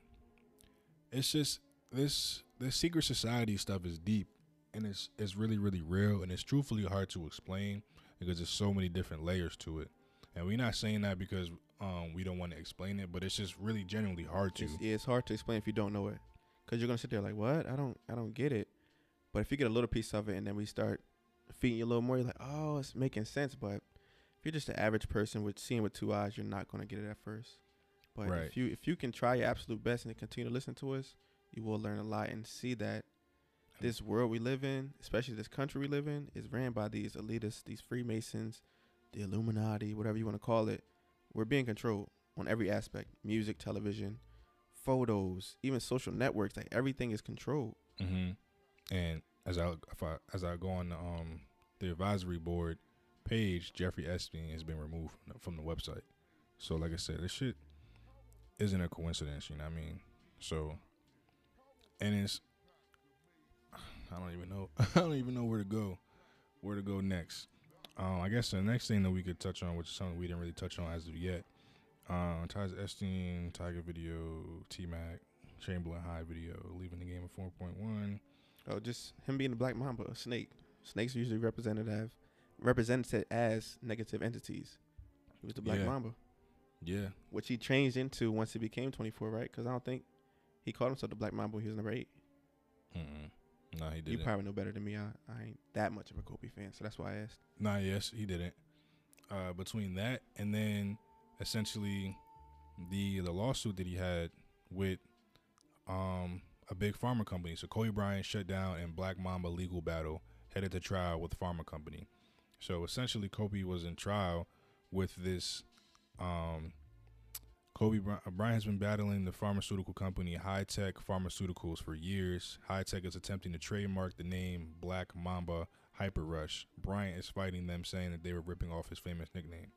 it's just this this secret society stuff is deep and it's it's really really real and it's truthfully hard to explain because there's so many different layers to it. And we're not saying that because um, we don't want to explain it, but it's just really genuinely hard to. It's, it's hard to explain if you don't know it, because you're gonna sit there like, "What? I don't, I don't get it." But if you get a little piece of it, and then we start feeding you a little more, you're like, oh, it's making sense. But if you're just an average person with seeing with two eyes, you're not going to get it at first. But right. if you if you can try your absolute best and continue to listen to us, you will learn a lot and see that this world we live in, especially this country we live in, is ran by these elitists, these Freemasons, the Illuminati, whatever you want to call it. We're being controlled on every aspect: music, television, photos, even social networks. Like everything is controlled. Mm-hmm. And as I if I as I go on the, um the advisory board page, Jeffrey Epstein has been removed from the, from the website. So like I said, this shit isn't a coincidence. You know what I mean? So, and it's I don't even know I don't even know where to go, where to go next. Um, I guess the next thing that we could touch on, which is something we didn't really touch on as of yet, um, Epstein, Tyga video, T Mac, Chamberlain High video, leaving the game at 4.1. Oh, just him being a black mamba, a snake. Snakes are usually represented as represented as negative entities. He was the black yeah. mamba. Yeah. Which he changed into once he became 24, right? Because I don't think he called himself the black mamba. He was number 8 Mm-mm. No, he didn't. You probably know better than me. I, I ain't that much of a Kobe fan, so that's why I asked. Nah, yes, he didn't. uh, between that and then essentially the the lawsuit that he had with um a big pharma company. So Kobe Bryant shut down and Black Mamba legal battle headed to trial with pharma company. So essentially, Kobe was in trial with this. Um, Kobe Bryant has been battling the pharmaceutical company Hi-Tech Pharmaceuticals for years. Hi-Tech is attempting to trademark the name Black Mamba Hyper Rush. Bryant is fighting them, saying that they were ripping off his famous nickname.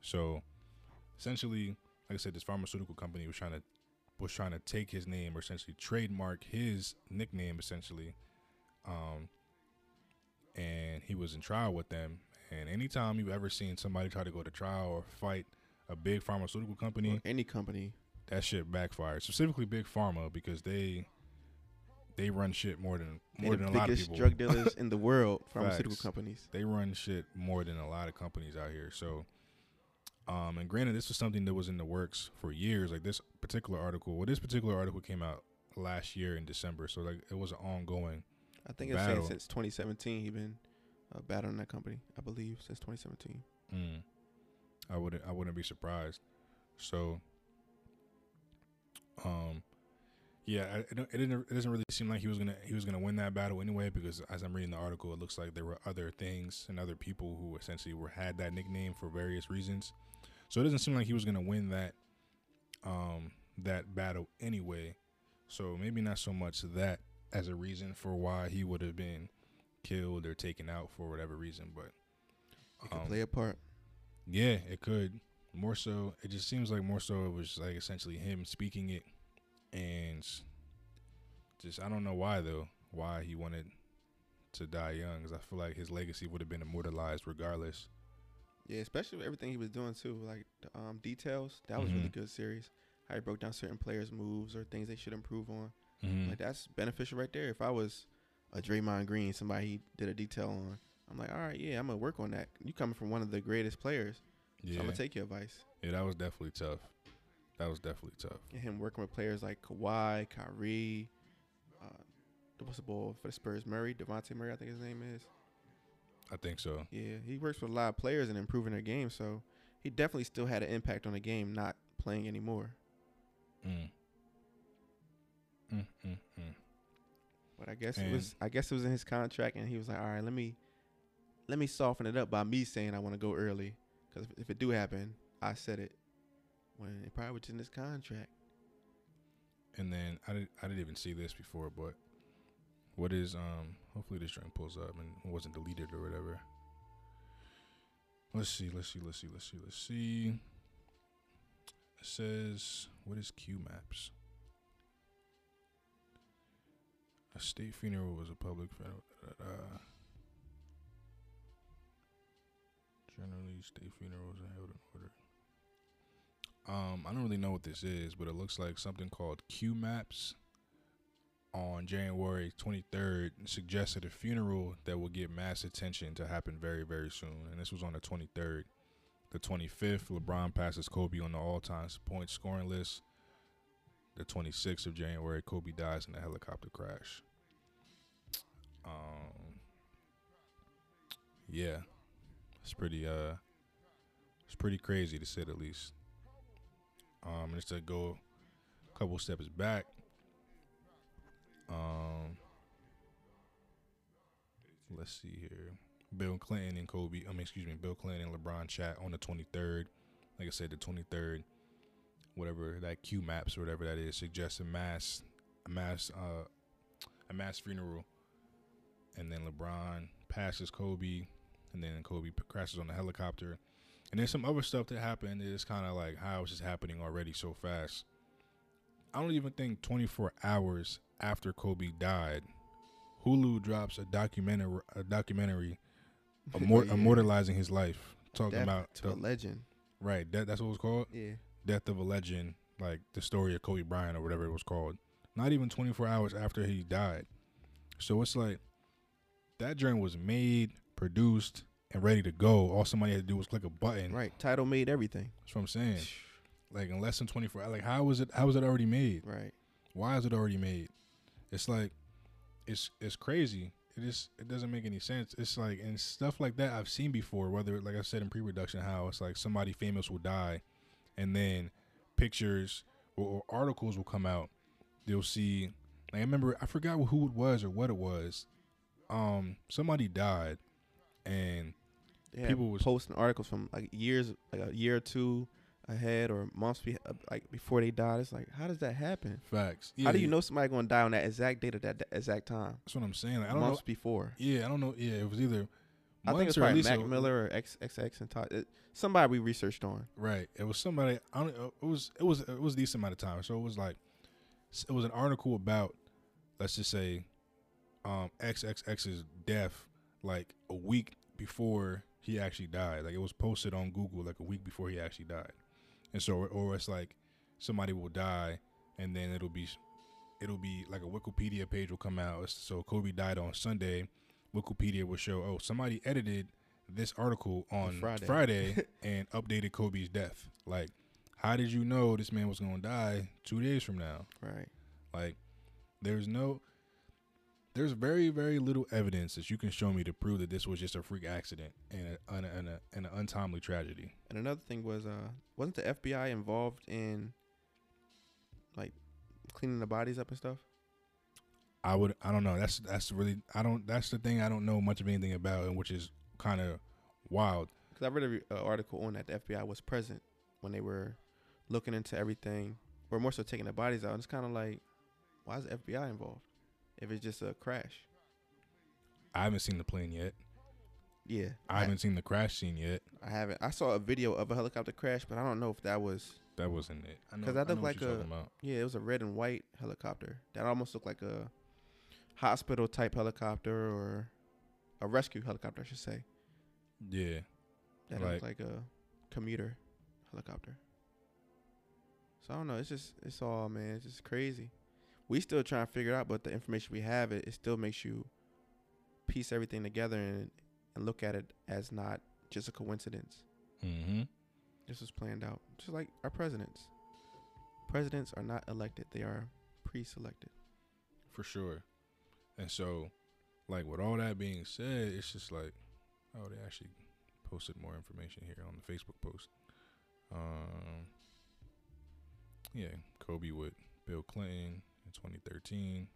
So, essentially, like I said, this pharmaceutical company was trying to was trying to take his name or essentially trademark his nickname, essentially. Um, and he was in trial with them. And anytime you've ever seen somebody try to go to trial or fight a big pharmaceutical company, or any company, that shit backfired. Specifically, big pharma because they they run shit more than more than a lot of people. drug dealers in the world, pharmaceutical Facts. companies. They run shit more than a lot of companies out here. So, um, and granted, this was something that was in the works for years. Like this particular article, well, this particular article came out last year in December, so like it was an ongoing. I think it's saying since 2017 he been uh, battling that company. I believe since 2017. Mm. I wouldn't I wouldn't be surprised. So, um, yeah, it, it didn't it doesn't really seem like he was gonna he was gonna win that battle anyway because as I'm reading the article, it looks like there were other things and other people who essentially were had that nickname for various reasons. So it doesn't seem like he was gonna win that um that battle anyway. So maybe not so much that as a reason for why he would have been killed or taken out for whatever reason, but it could um, play a part. Yeah, it could. More so, it just seems like more so it was like essentially him speaking it, and just I don't know why though. Why he wanted to die young? Because I feel like his legacy would have been immortalized regardless. Yeah, especially with everything he was doing too, like the um, details. That was mm-hmm. really good series. How he broke down certain players' moves or things they should improve on. Mm-hmm. Like that's beneficial right there. If I was a Draymond Green, somebody he did a detail on, I'm like, all right, yeah, I'm gonna work on that. You coming from one of the greatest players, yeah. so I'm gonna take your advice. Yeah, that was definitely tough. That was definitely tough. And him working with players like Kawhi, Kyrie, uh, what's the ball for the Spurs? Murray, Dejounte Murray, I think his name is. I think so. Yeah, he works with a lot of players and improving their game, so he definitely still had an impact on the game, not playing anymore. Mm. Mm, mm, mm. But I guess and it was I guess it was in his contract, and he was like, all right, let me let me soften it up by me saying I want to go early. Because if it do happen, I said it when it probably was in his contract. And then I did, I didn't even see this before, but what is um? Hopefully this string pulls up and wasn't deleted or whatever. Let's see. Let's see. Let's see. Let's see. Let's see. It says what is Q maps? A state funeral was a public funeral. Generally, state funerals are held in order. Um, I don't really know what this is, but it looks like something called Q Maps on January 23rd suggested a funeral that will get mass attention to happen very, very soon. And this was on the 23rd. The 25th, LeBron passes Kobe on the all time point scoring list. The 26th of January, Kobe dies in a helicopter crash. Um, yeah, it's pretty uh it's pretty crazy to say the least. Um just to go a couple steps back. Um let's see here. Bill Clinton and Kobe, I mean excuse me, Bill Clinton and LeBron chat on the twenty third. Like I said, the twenty third, whatever that Q maps or whatever that is, suggests a mass a mass uh a mass funeral. And then LeBron passes Kobe and then Kobe crashes on the helicopter. And then some other stuff that happened is kind of like how it's just happening already so fast. I don't even think 24 hours after Kobe died, Hulu drops a documentary, a documentary, immort- yeah. immortalizing his life, talking Death about the legend. Right, that, that's what it was called. Yeah, Death of a Legend, like the story of Kobe Bryant or whatever it was called. Not even 24 hours after he died. So it's like that journey was made, produced, and ready to go. All somebody had to do was click a button. Right. Title made everything. That's what I'm saying. like in less than 24 hours. Like how was it? How was it already made? Right. Why is it already made? It's like, it's it's crazy. it just it doesn't make any sense. It's like and stuff like that I've seen before. Whether like I said in pre-production, how it's like somebody famous will die, and then pictures or, or articles will come out. You'll see. Like I remember, I forgot who it was or what it was. Um, somebody died, and yeah, people was posting articles from like years, like a year or two ahead or months be, uh, like before they died. It's like, how does that happen? Facts. Yeah, how do you know somebody going to die on that exact date at that, that exact time? That's what I'm saying. Like, I don't months know, before. Yeah, I don't know. Yeah, it was either. I think it's probably Mac Miller or XXX and Todd. It, somebody we researched on. Right. It was somebody. I don't. It was. It was. It was a decent amount of time. So it was like, it was an article about, let's just say, um, XXX's death, like a week before he actually died. Like it was posted on Google like a week before he actually died and so or it's like somebody will die and then it'll be it'll be like a Wikipedia page will come out. So Kobe died on Sunday. Wikipedia will show, oh, somebody edited this article on Friday, Friday and updated Kobe's death. Like, how did you know this man was gonna die two days from now? Right. Like, there's no there's very very little evidence that you can show me to prove that this was just a freak accident and a, and, a, and, a, and an untimely tragedy. And another thing was, uh, wasn't the FBI involved in like cleaning the bodies up and stuff? I would. I don't know. That's that's really. I don't. That's the thing I don't know much of anything about, and which is kind of wild. Because I read an article on that the FBI was present when they were looking into everything, or more so taking the bodies out. And it's kind of like, why is the FBI involved? If it's just a crash. I haven't seen the plane yet. Yeah, I, I haven't seen the crash scene yet. I haven't. I saw a video of a helicopter crash, but I don't know if that was. That wasn't it. Because that looked like a. Yeah, it was a red and white helicopter. That almost looked like a hospital type helicopter or a rescue helicopter, I should say. Yeah. That like, looked like a commuter helicopter. So I don't know. It's just it's all man. It's just crazy we still trying to figure it out, but the information we have, it, it still makes you piece everything together and and look at it as not just a coincidence. Mm-hmm. This was planned out, just like our presidents. Presidents are not elected; they are pre-selected. For sure. And so, like with all that being said, it's just like, oh, they actually posted more information here on the Facebook post. Um, yeah, Kobe with Bill Clinton in 2013.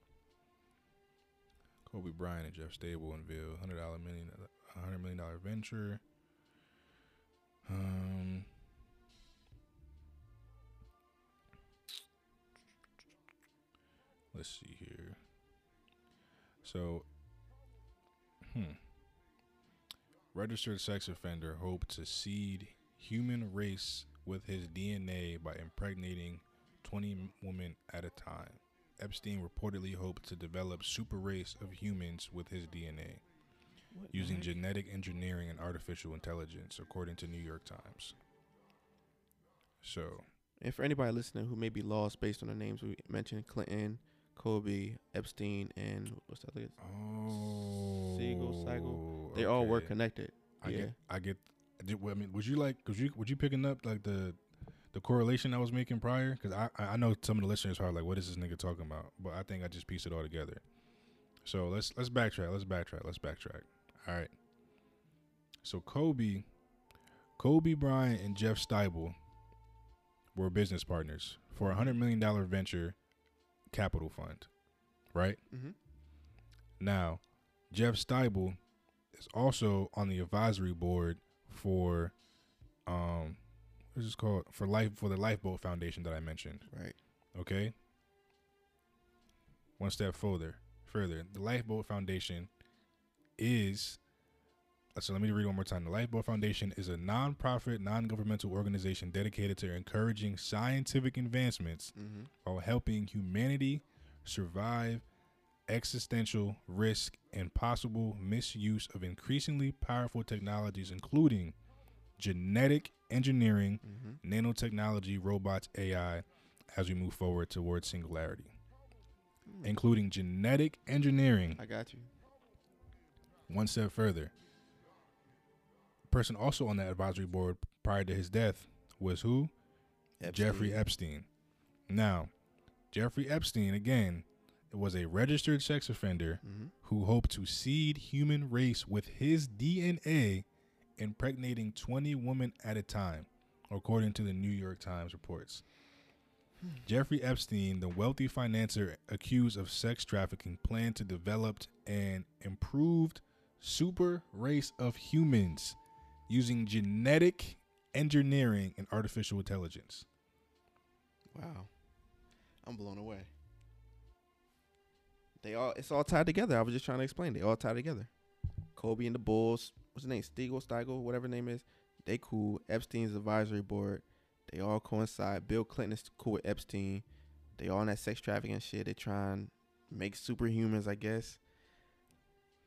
Kobe Bryant and Jeff Stibel unveiled hundred dollar million hundred million dollar venture. Um, let's see here. So, hmm. Registered sex offender hoped to seed human race with his DNA by impregnating 20 women at a time. Epstein reportedly hoped to develop super race of humans with his DNA what using genetic engineering and artificial intelligence, according to New York Times. So, and for anybody listening who may be lost based on the names we mentioned, Clinton, Kobe, Epstein, and what's that? Oh, Siegel, Siegel. They okay. all were connected. I yeah, get. I get. Did, I mean, was you like? Cause you, would you picking up like the the correlation I was making prior, because I I know some of the listeners are like, "What is this nigga talking about?" But I think I just pieced it all together. So let's let's backtrack. Let's backtrack. Let's backtrack. All right. So Kobe, Kobe Bryant and Jeff Stibel were business partners for a hundred million dollar venture capital fund, right? Mm-hmm. Now, Jeff Stibel is also on the advisory board for um what is is called for life for the Lifeboat Foundation that I mentioned. Right. Okay. One step further, further, the Lifeboat Foundation is. So let me read one more time. The Lifeboat Foundation is a non-profit, non-governmental organization dedicated to encouraging scientific advancements mm-hmm. while helping humanity survive existential risk and possible misuse of increasingly powerful technologies, including genetic engineering, mm-hmm. nanotechnology, robots, AI, as we move forward towards singularity, mm. including genetic engineering. I got you. One step further. Person also on that advisory board prior to his death was who? Epstein. Jeffrey Epstein. Now, Jeffrey Epstein again was a registered sex offender Mm-hmm. who hoped to seed human race with his DNA, impregnating 20 women at a time, according to the New York Times reports. Jeffrey Epstein, the wealthy financier accused of sex trafficking, planned to develop an improved super race of humans using genetic engineering and artificial intelligence. Wow. I'm blown away. They all it's all tied together. I was just trying to explain. They all tie together. Kobe and the Bulls, what's his name? Stiegel, Stiegel, whatever name is. They cool. Epstein's advisory board. They all coincide. Bill Clinton is cool with Epstein. They all in that sex trafficking shit. They try and make superhumans, I guess.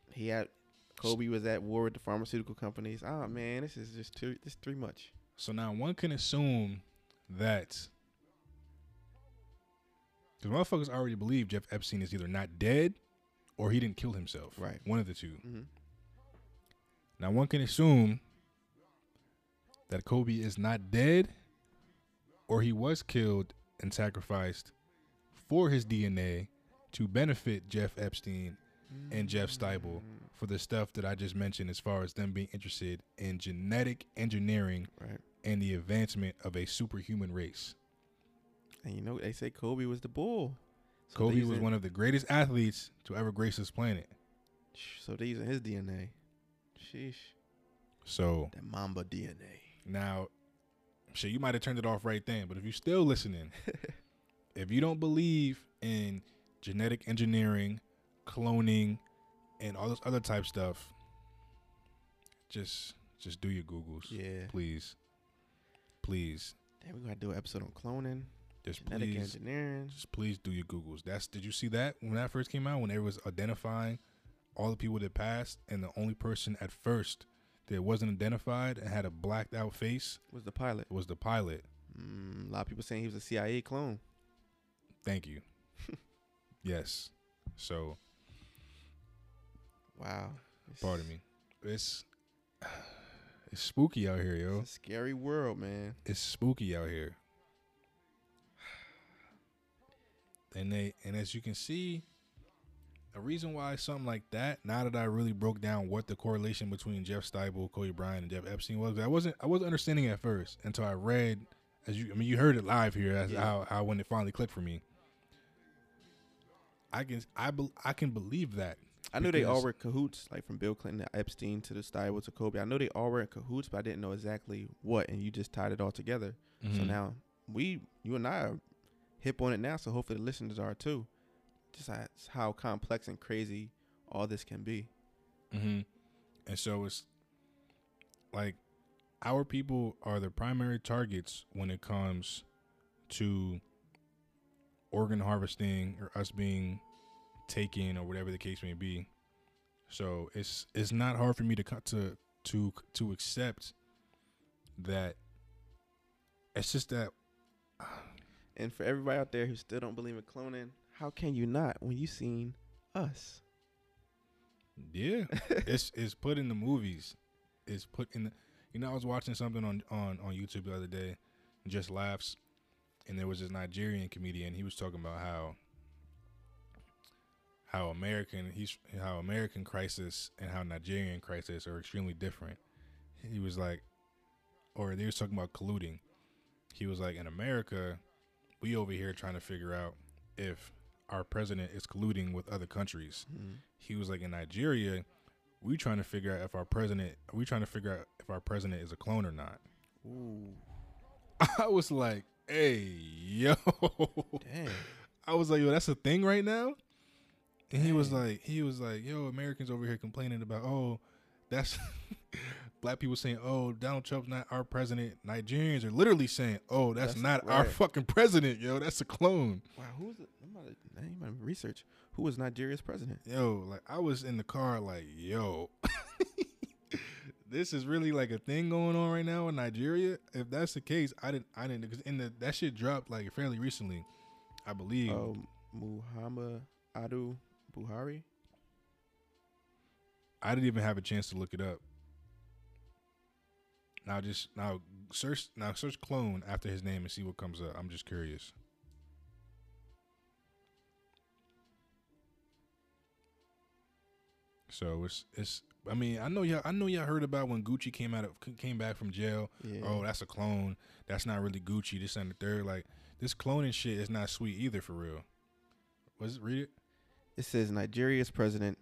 He had Kobe was at war with the pharmaceutical companies. Oh man, this is just too this is too much. So now one can assume that because motherfuckers already believe Jeff Epstein is either not dead or he didn't kill himself. Right. One of the 2 Mm-hmm. Now one can assume that Kobe is not dead or he was killed and sacrificed for his DNA to benefit Jeff Epstein and Jeff Stibel for the stuff that I just mentioned as far as them being interested in genetic engineering Right. and the advancement of a superhuman race. And you know they say Kobe was the bull. So Kobe was one of the greatest athletes to ever grace this planet. So they're using his DNA. Sheesh. So That Mamba DNA. now, shit, you might have turned it off right then, but if you're still listening, if you don't believe in genetic engineering, cloning, and all this other type stuff, just just do your googles, Yeah. please, please, Damn, we gonna do an episode on cloning, just genetic please, engineering. just please do your googles. That's did you see that when that first came out when it was identifying all the people that passed and the only person at first that wasn't identified and had a blacked out face Was the pilot? was the pilot. Mm, a lot of people saying he was a CIA clone. Thank you. yes. So, Wow. It's- pardon me. It's it's spooky out here, yo. It's a scary world, man. It's spooky out here. And they and as you can see, a reason why something like that, now that I really broke down what the correlation between Jeff Stibel, Kobe Bryant, and Jeff Epstein was, I wasn't I wasn't understanding at first until I read as you I mean you heard it live here as Yeah. how, how when it finally clicked for me. I can I bel I can believe that. I knew they all were cahoots, like from Bill Clinton to Epstein to the Stibel to Kobe. I know they all were in cahoots, but I didn't know exactly what, and you just tied it all together. So Mhm. now we, you and I, are hip on it now. So hopefully the listeners are too. Just that's how complex and crazy all this can be. hmm And so it's like our people are the primary targets when it comes to organ harvesting or us being taken or whatever the case may be. So it's it's not hard for me to to to to accept that. It's just that And for everybody out there who still don't believe in cloning, how can you not when you seen us? Yeah, it's it's put in the movies. It's put in the. You know, I was watching something on on on YouTube the other day, just laughs, and there was this Nigerian comedian. He was talking about how how American he's how American crisis and how Nigerian crisis are extremely different. He was like, or they was talking about colluding. He was like, in America, we over here trying to figure out if our president is colluding with other countries Mm. he was like in Nigeria, we trying to figure out if our president we trying to figure out if our president is a clone or not. Ooh, I was like, hey, yo. dang. I was like, yo, that's a thing right now? And he was like, he was like, yo, Americans over here complaining about, oh, that's black people saying, oh, Donald Trump's not our president. Nigerians are literally saying, oh, that's, That's not our fucking president, yo. That's a clone. Wow, who was it? I'm about to, I ain't about to research. Who was Nigeria's president? yo, like I was in the car, like, yo, this is really like a thing going on right now in Nigeria. If that's the case, I didn't, I didn't, because in the that shit dropped like fairly recently, I believe. Oh, Muhammad Adu Buhari. I didn't even have a chance to look it up. Now just now search now search clone after his name and see what comes up. I'm just curious. So it's it's. I mean, I know y'all. I know y'all heard about when Gucci came out of came back from jail. Yeah. Oh, that's a clone. That's not really Gucci. This and the third. Like this cloning shit is not sweet either for real. Was it? Read it. It says Nigeria's president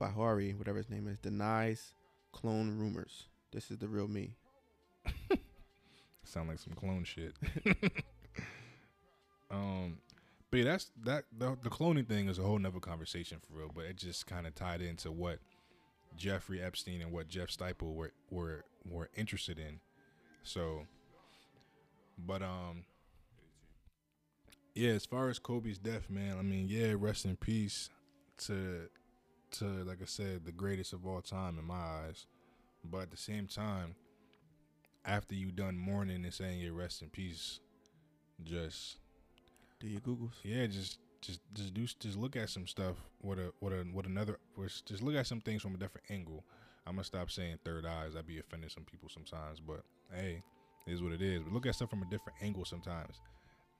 Buhari, whatever his name is, denies clone rumors. This is the real me. Sound like some clone shit. um, but yeah, that's that. The, the cloning thing is a whole nother conversation for real. But it just kind of tied into what Jeffrey Epstein and what Jeff Stibel were were were interested in. So, but um, yeah, as far as Kobe's death, man, I mean, yeah, rest in peace to to like I said, the greatest of all time in my eyes. But at the same time, after you done mourning and saying your rest in peace, just do your googles. Yeah, just just just do just look at some stuff with a with a with another just look at some things from a different angle. I'm gonna stop saying third eyes. I'd be offending some people sometimes, but hey, it is what it is. But look at stuff from a different angle sometimes.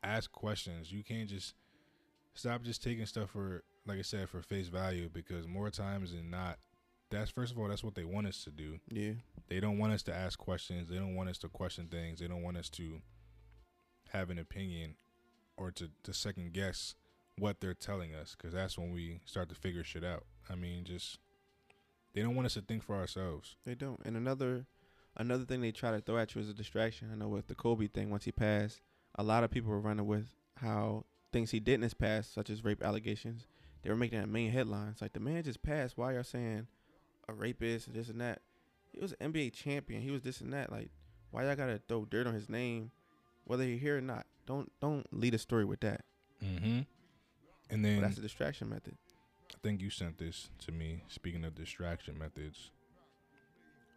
Ask questions. You can't just stop just taking stuff for like I said for face value because more times than not, that's first of all that's what they want us to do. Yeah. They don't want us to ask questions. They don't want us to question things. They don't want us to have an opinion or to, to second guess what they're telling us because that's when we start to figure shit out. I mean, just they don't want us to think for ourselves. They don't. And another another thing they try to throw at you is a distraction. I know with the Kobe thing, once he passed, a lot of people were running with how things he did in his past, such as rape allegations, they were making that main headlines. Like the man just passed. Why y'all saying a rapist and this and that? He was an NBA champion. He was this and that. Like why y'all gotta throw dirt on his name, whether you're here or not? Don't don't lead a story with that. Mm-hmm. And then but that's a distraction method. I think you sent this to me. Speaking of distraction methods,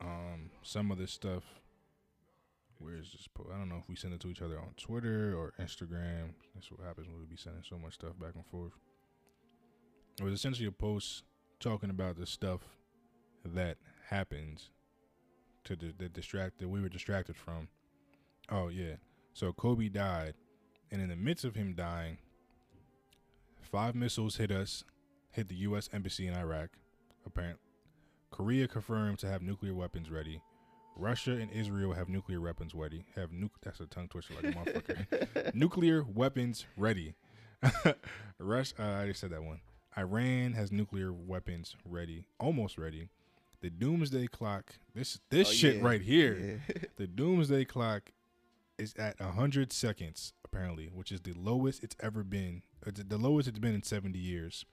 um, some of this stuff. Where is this? Po- I don't know if we send it to each other on Twitter or Instagram. That's what happens when we be sending so much stuff back and forth. It was essentially a post talking about the stuff that happens to the, the distract that we were distracted from. Oh yeah, so Kobe died, and in the midst of him dying, five missiles hit us, hit the U.S. embassy in Iraq. Apparently, Korea confirmed to have nuclear weapons ready. Russia and Israel have nuclear weapons ready. Have nu- that's a tongue twister like a motherfucker. nuclear weapons ready. Rush. Uh, I just said that one. Iran has nuclear weapons ready, almost ready. The doomsday clock. This this oh, shit yeah. right here. Yeah. the doomsday clock is at hundred seconds apparently, which is the lowest it's ever been. It's the lowest it's been in seventy years.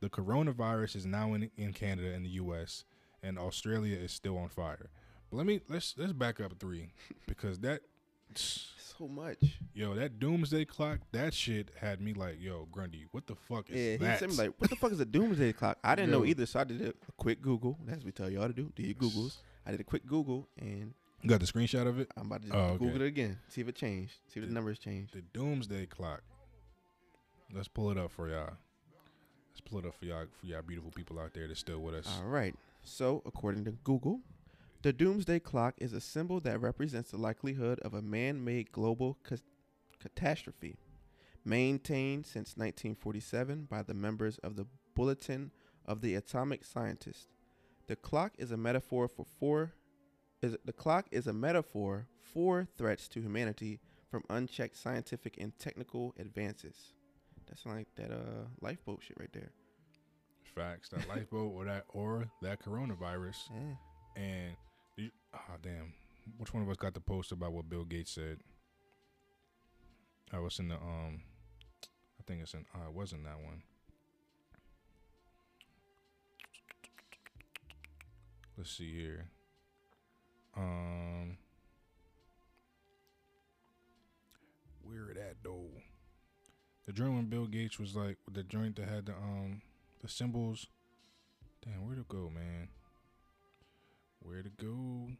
The coronavirus is now in in Canada and the U.S. and Australia is still on fire. But let me let's let's back up three because that so much. Yo, that doomsday clock, that shit had me like, yo, Grundy, what the fuck is yeah, that? Yeah, like, what the fuck is a doomsday clock? I didn't yo. know either, so I did a quick Google. That's what we tell y'all to do. Do your Googles. I did a quick Google and you got the screenshot of it? I'm about to oh, Google it again. See if it changed. See if the, the numbers changed. The doomsday clock. Let's pull it up for y'all. Let's pull it up for y'all for y'all beautiful people out there that's still with us. All right. So according to Google, the doomsday clock is a symbol that represents the likelihood of a man made global ca- catastrophe, maintained since 1947 by the members of the Bulletin of the Atomic Scientist. The clock is a metaphor for four. Is the clock is a metaphor for threats to humanity from unchecked scientific and technical advances. That's like that uh lifeboat shit right there. Facts. That lifeboat or that or that coronavirus. Yeah. And Ah, oh, damn. Which one of us got the post about what Bill Gates said? I was in the um. I think it's in. Uh, it wasn't that one. Let's see here. Um. Where it at though? The joint when Bill Gates was like the joint that had the um the symbols. Damn, where'd it go, man? Where to go?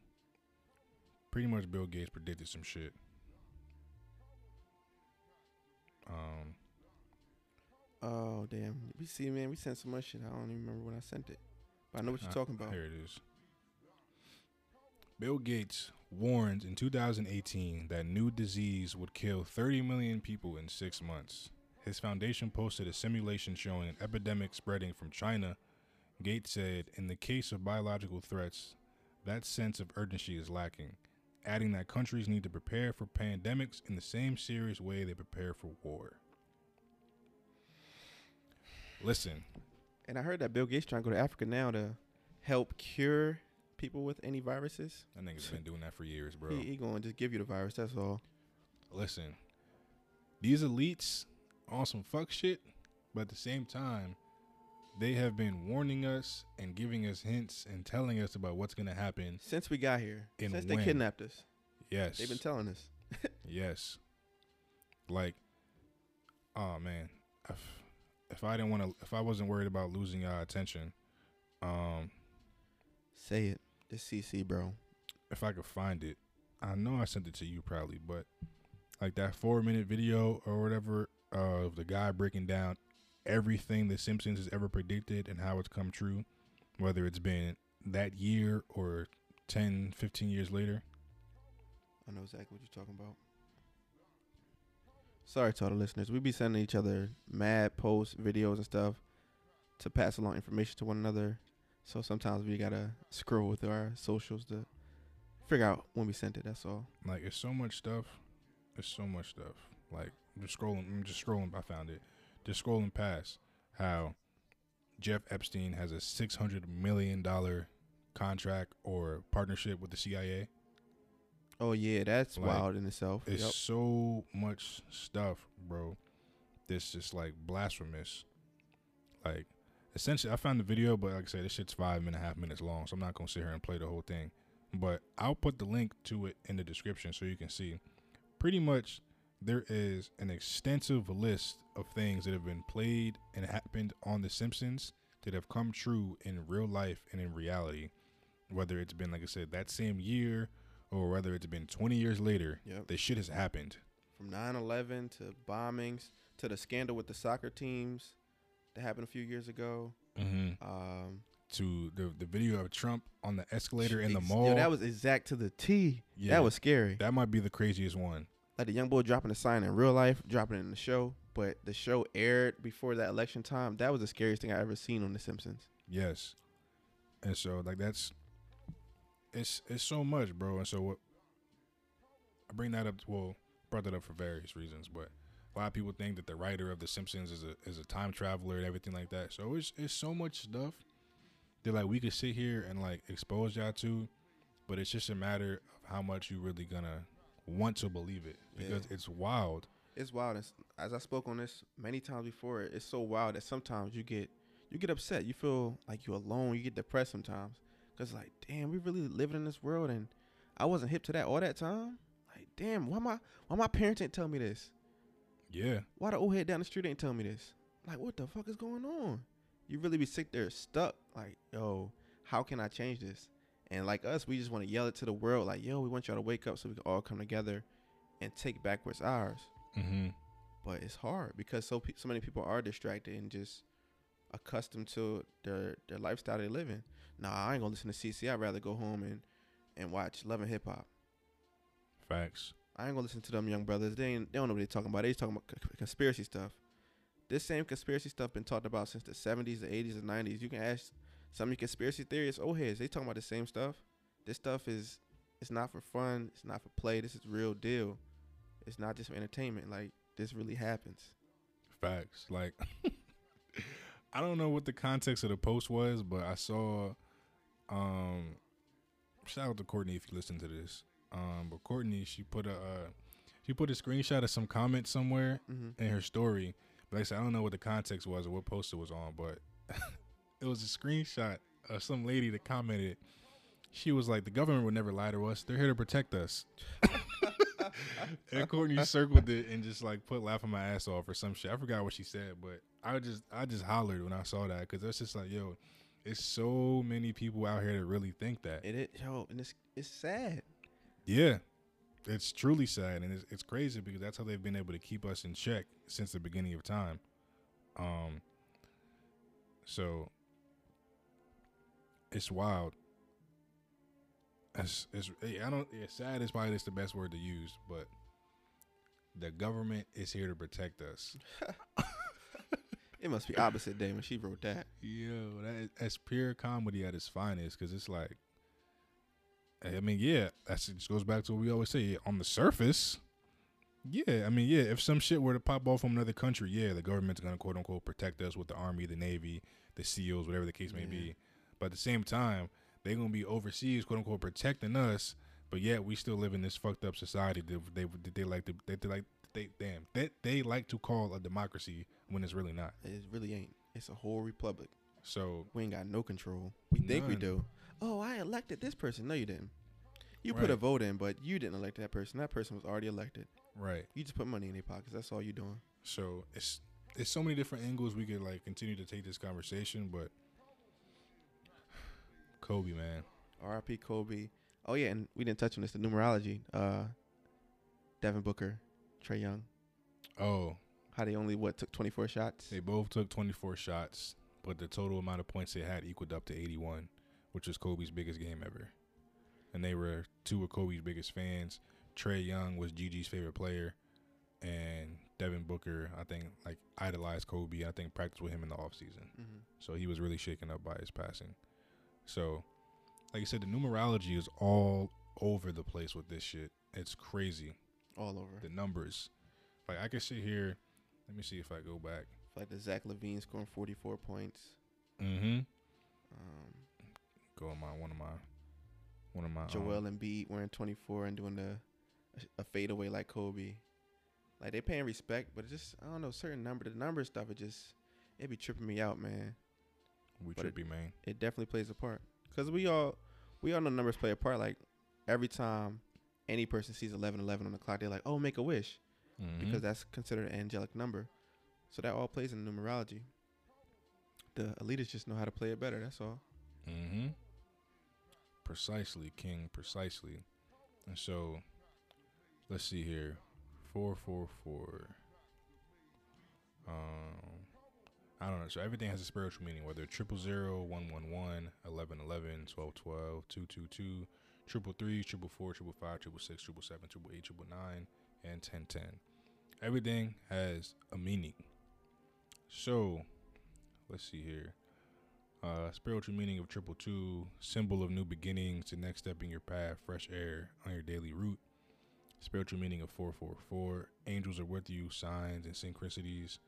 Pretty much Bill Gates predicted some shit. Um. Oh damn! We see, man. We sent so much shit. I don't even remember when I sent it, but I know what you're talking about. Here it is. Bill Gates warned in 2018 that new disease would kill 30 million people in six months. His foundation posted a simulation showing an epidemic spreading from China Gates said, in the case of biological threats, that sense of urgency is lacking, adding that countries need to prepare for pandemics in the same serious way they prepare for war. Listen. And I heard that Bill Gates trying to go to Africa now to help cure people with any viruses. That nigga's been doing that for years, bro. He, he going to just give you the virus. That's all. Listen, these elites on some fuck shit, but at the same time, they have been warning us and giving us hints and telling us about what's gonna happen since we got here. And since when. they kidnapped us. Yes, they've been telling us. yes, like, oh man, if, if I didn't want to, if I wasn't worried about losing our attention, um, say it. This CC, bro. If I could find it, I know I sent it to you probably, but like that four minute video or whatever of the guy breaking down everything the Simpsons has ever predicted and how it's come true, whether it's been that year or 10, 15 years later. I know exactly what you're talking about. Sorry to all the listeners. We be sending each other mad posts, videos, and stuff to pass along information to one another. So sometimes we gotta scroll with our socials to figure out when we sent it. That's all. Like it's so much stuff. It's so much stuff. Like I'm just scrolling. I'm just scrolling. I found it. Just scrolling past how Jeff Epstein has a six hundred million dollar contract or partnership with the CIA. Oh yeah, that's like, wild in itself. It's yep. so much stuff, bro. This just like blasphemous. Like essentially, I found the video, but like I said, this shit's five and a half minutes long, so I'm not gonna sit here and play the whole thing. But I'll put the link to it in the description so you can see. Pretty much, there is an extensive list of things that have been played and happened on The Simpsons that have come true in real life and in reality. Whether it's been, like I said, that same year or whether it's been 20 years later, yep. this shit has happened. From 9 11 to bombings to the scandal with the soccer teams that happened a few years ago. Mm-hmm. Um, to the the video of Trump on the escalator in the mall. Yo, that was exact to the T. Yeah, that was scary. That might be the craziest one. Like the young boy dropping a sign in real life, dropping it in the show, but the show aired before that election time. That was the scariest thing I ever seen on The Simpsons. Yes, and so like that's it's it's so much, bro. And so what I bring that up. Well, brought that up for various reasons, but a lot of people think that the writer of The Simpsons is a is a time traveler and everything like that. So it's it's so much stuff that like we could sit here and like expose y'all to, but it's just a matter of how much you really gonna want to believe it because yeah. it's wild. It's wild. It's, as I spoke on this many times before, it's so wild that sometimes you get you get upset. You feel like you're alone. You get depressed sometimes because like, damn, we really living in this world, and I wasn't hip to that all that time. Like, damn, why my why my parents ain't tell me this? Yeah. Why the old head down the street ain't tell me this? Like, what the fuck is going on? You really be sick there, stuck. Like, yo, how can I change this? And like us, we just want to yell it to the world, like, yo, we want y'all to wake up so we can all come together and take back what's ours. Mm-hmm. But it's hard because so pe- so many people are distracted and just accustomed to their their lifestyle they live in. Nah, I ain't gonna listen to CC. I'd rather go home and and watch Love and Hip Hop. Facts. I ain't gonna listen to them young brothers. They ain't, they don't know what they're talking about. They talking about c- conspiracy stuff. This same conspiracy stuff been talked about since the 70s, the 80s, and 90s. You can ask some of the conspiracy theorists, old heads, they talking about the same stuff. This stuff is it's not for fun, it's not for play. This is real deal. It's not just for entertainment. Like this really happens. Facts. Like I don't know what the context of the post was, but I saw um shout out to Courtney if you listen to this. Um but Courtney she put a uh, she put a screenshot of some comment somewhere mm-hmm. in her story. But like I said, I don't know what the context was or what post it was on, but it was a screenshot of some lady that commented. She was like, "The government would never lie to us. They're here to protect us." and Courtney circled it and just like put laughing my ass off or some shit. I forgot what she said, but I just I just hollered when I saw that because that's just like, yo, it's so many people out here that really think that. It is, yo, and it's it's sad. Yeah, it's truly sad, and it's, it's crazy because that's how they've been able to keep us in check since the beginning of time. Um. So it's wild. It's, it's I don't. Yeah, sad is probably just the best word to use, but the government is here to protect us. It must be opposite day when she wrote that. Yo, that that's pure comedy at its finest. Because it's like, I mean, yeah, that just goes back to what we always say. On the surface, yeah, I mean, yeah, if some shit were to pop off from another country, yeah, the government's gonna quote unquote protect us with the army, the navy, the SEALs, whatever the case may Yeah. be. But at the same time, they're gonna be overseas, quote unquote, protecting us. But yet we still live in this fucked up society that they that they like to they, they like they damn they they like to call a democracy when it's really not. It really ain't. It's a whole republic. So We ain't got no control. We think we do. Oh, I elected this person. No, you didn't. You put a vote in, but you didn't elect that person. That person was already elected. right. You just put money in their pockets. That's all you're doing. So it's it's so many different angles we could like continue to take this conversation, but Kobe, man. R.I.P. Kobe. Oh yeah, and we didn't touch on this. The numerology. Uh, Devin Booker, Trae Young. Oh, How they only what took 24 shots. they both took 24 shots, but the total amount of points they had equaled up to 81, which was Kobe's biggest game ever. And they were two of Kobe's biggest fans. Trae Young was Gigi's favorite player, and Devin Booker, I think, like idolized Kobe. I think practiced with him in the offseason. hmm So he was really shaken up by his passing. So, like I said, the numerology is all over the place with this shit. It's crazy. All over. The numbers. Like I can sit here. Let me see if I go back. like the Zach LaVine scoring 44 points. Mm-hmm. Um, Go on my one of my one of my um, Joel Embiid wearing 24 and doing the a fadeaway like Kobe. Like they paying respect, but it just I don't know certain number the number stuff. It just it be tripping me out, man. We but it- trippy man. It definitely plays a part because we all we all know numbers play a part. Like every time any person sees 11 11 on the clock, they're like, oh, make a wish Mhm. because that's considered an angelic number. So that all plays in numerology. The elitists just know how to play it better. That's all. Mm-hmm. Precisely, King. Precisely. And so, let's see here. Four, four, four. Um, I don't know. So everything has a spiritual meaning. Whether triple zero, one one one, eleven eleven, twelve twelve, two two two, triple three, triple four, triple five, triple six, triple seven, triple eight, triple nine, and ten ten. Everything has a meaning. So, let's see here. Uh, spiritual meaning of triple two, symbol of new beginnings, the next step in your path, fresh air on your daily route. Spiritual meaning of 444, angels are with you, signs and synchronicities,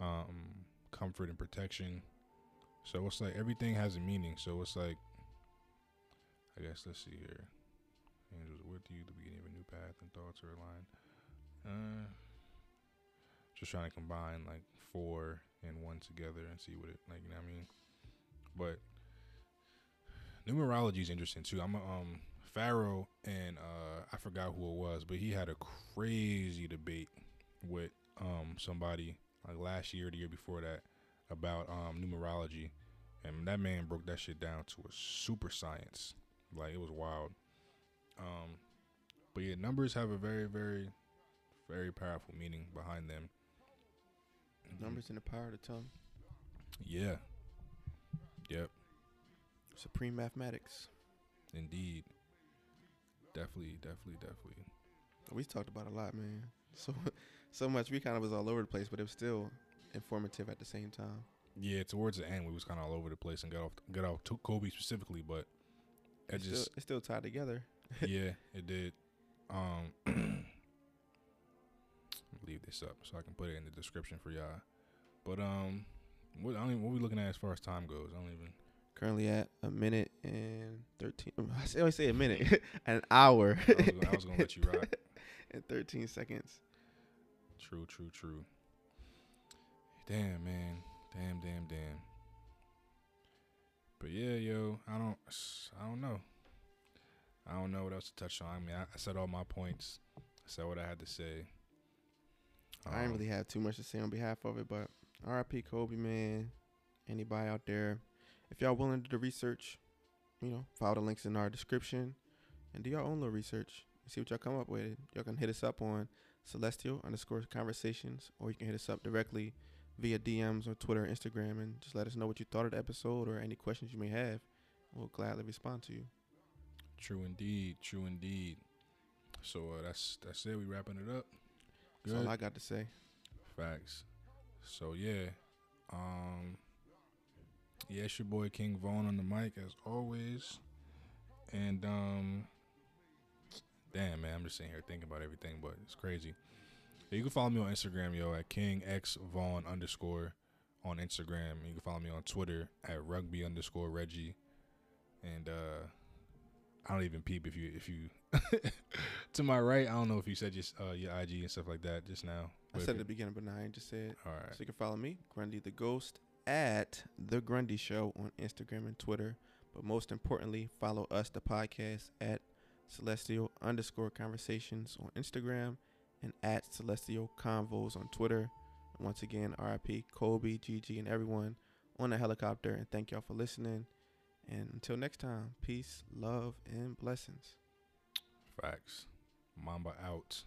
um, comfort and protection. So it's like everything has a meaning. So it's like, I guess let's see here. Angels are with you, the beginning of a new path, and thoughts are aligned. Uh, just trying to combine like four and one together and see what it like. You know what I mean? But numerology is interesting too. I'm a, um Pharaoh and uh I forgot who it was, but he had a crazy debate with um somebody like last year, the year before that, about um numerology, and that man broke that shit down to a super science. Like it was wild. Um, but yeah, numbers have a very, very, very powerful meaning behind them. Mhm. Numbers in the power of the tongue. Yeah. Yep. Supreme mathematics. Indeed. Definitely, definitely, definitely. We talked about a lot, man. So so much we kind of was all over the place, but it was still informative at the same time. Yeah, towards the end we was kind of all over the place and got off got off to Kobe specifically, but it It's just still, it's still tied together. yeah, it did. Um, leave this up so I can put it in the description for y'all. But um, what I don't even, what we looking at as far as time goes? I don't even. Currently at a minute and thirteen. I say- always say a minute, an hour I was, gonna- I was gonna let you rock. and thirteen seconds. True, true, true. Damn, man. Damn, damn, damn. But yeah, yo, I don't, I don't know. I don't know what else to touch on. I mean, I, I said all my points. I said what I had to say. I didn't Um, really have too much to say on behalf of it, but R.I.P. Kobe, man. Anybody out there, if y'all willing to do the research, you know, follow the links in our description and do your own little research and see what y'all come up with. Y'all can hit us up on celestial underscore conversations, or you can hit us up directly via DMs or Twitter or Instagram and just let us know what you thought of the episode or any questions you may have. We'll gladly respond to you. True indeed. True indeed. So uh, that's that's it. We wrapping it up. That's all I got to say. Facts. So yeah, Um, yeah, it's your boy King Vaughn on the mic as always. And um, damn man, I'm just sitting here thinking about everything, but it's crazy. You can follow me on Instagram, yo, at King X Vaughn underscore on Instagram. You can follow me on Twitter at rugby underscore Reggie. And uh I don't even peep if you if you to my right. I don't know if you said your uh, your IG and stuff like that just now. I said at the beginning, but now I just said. All right. So you can follow me, Grundy the Ghost, at the Grundy Show on Instagram and Twitter. But most importantly, follow us, the podcast, at Celestial underscore Conversations on Instagram and at Celestial Convos on Twitter. And once again, RIP Kobe, GG, and everyone on the helicopter. And thank y'all for listening. And until next time, peace, love, and blessings. Facts. Mamba out.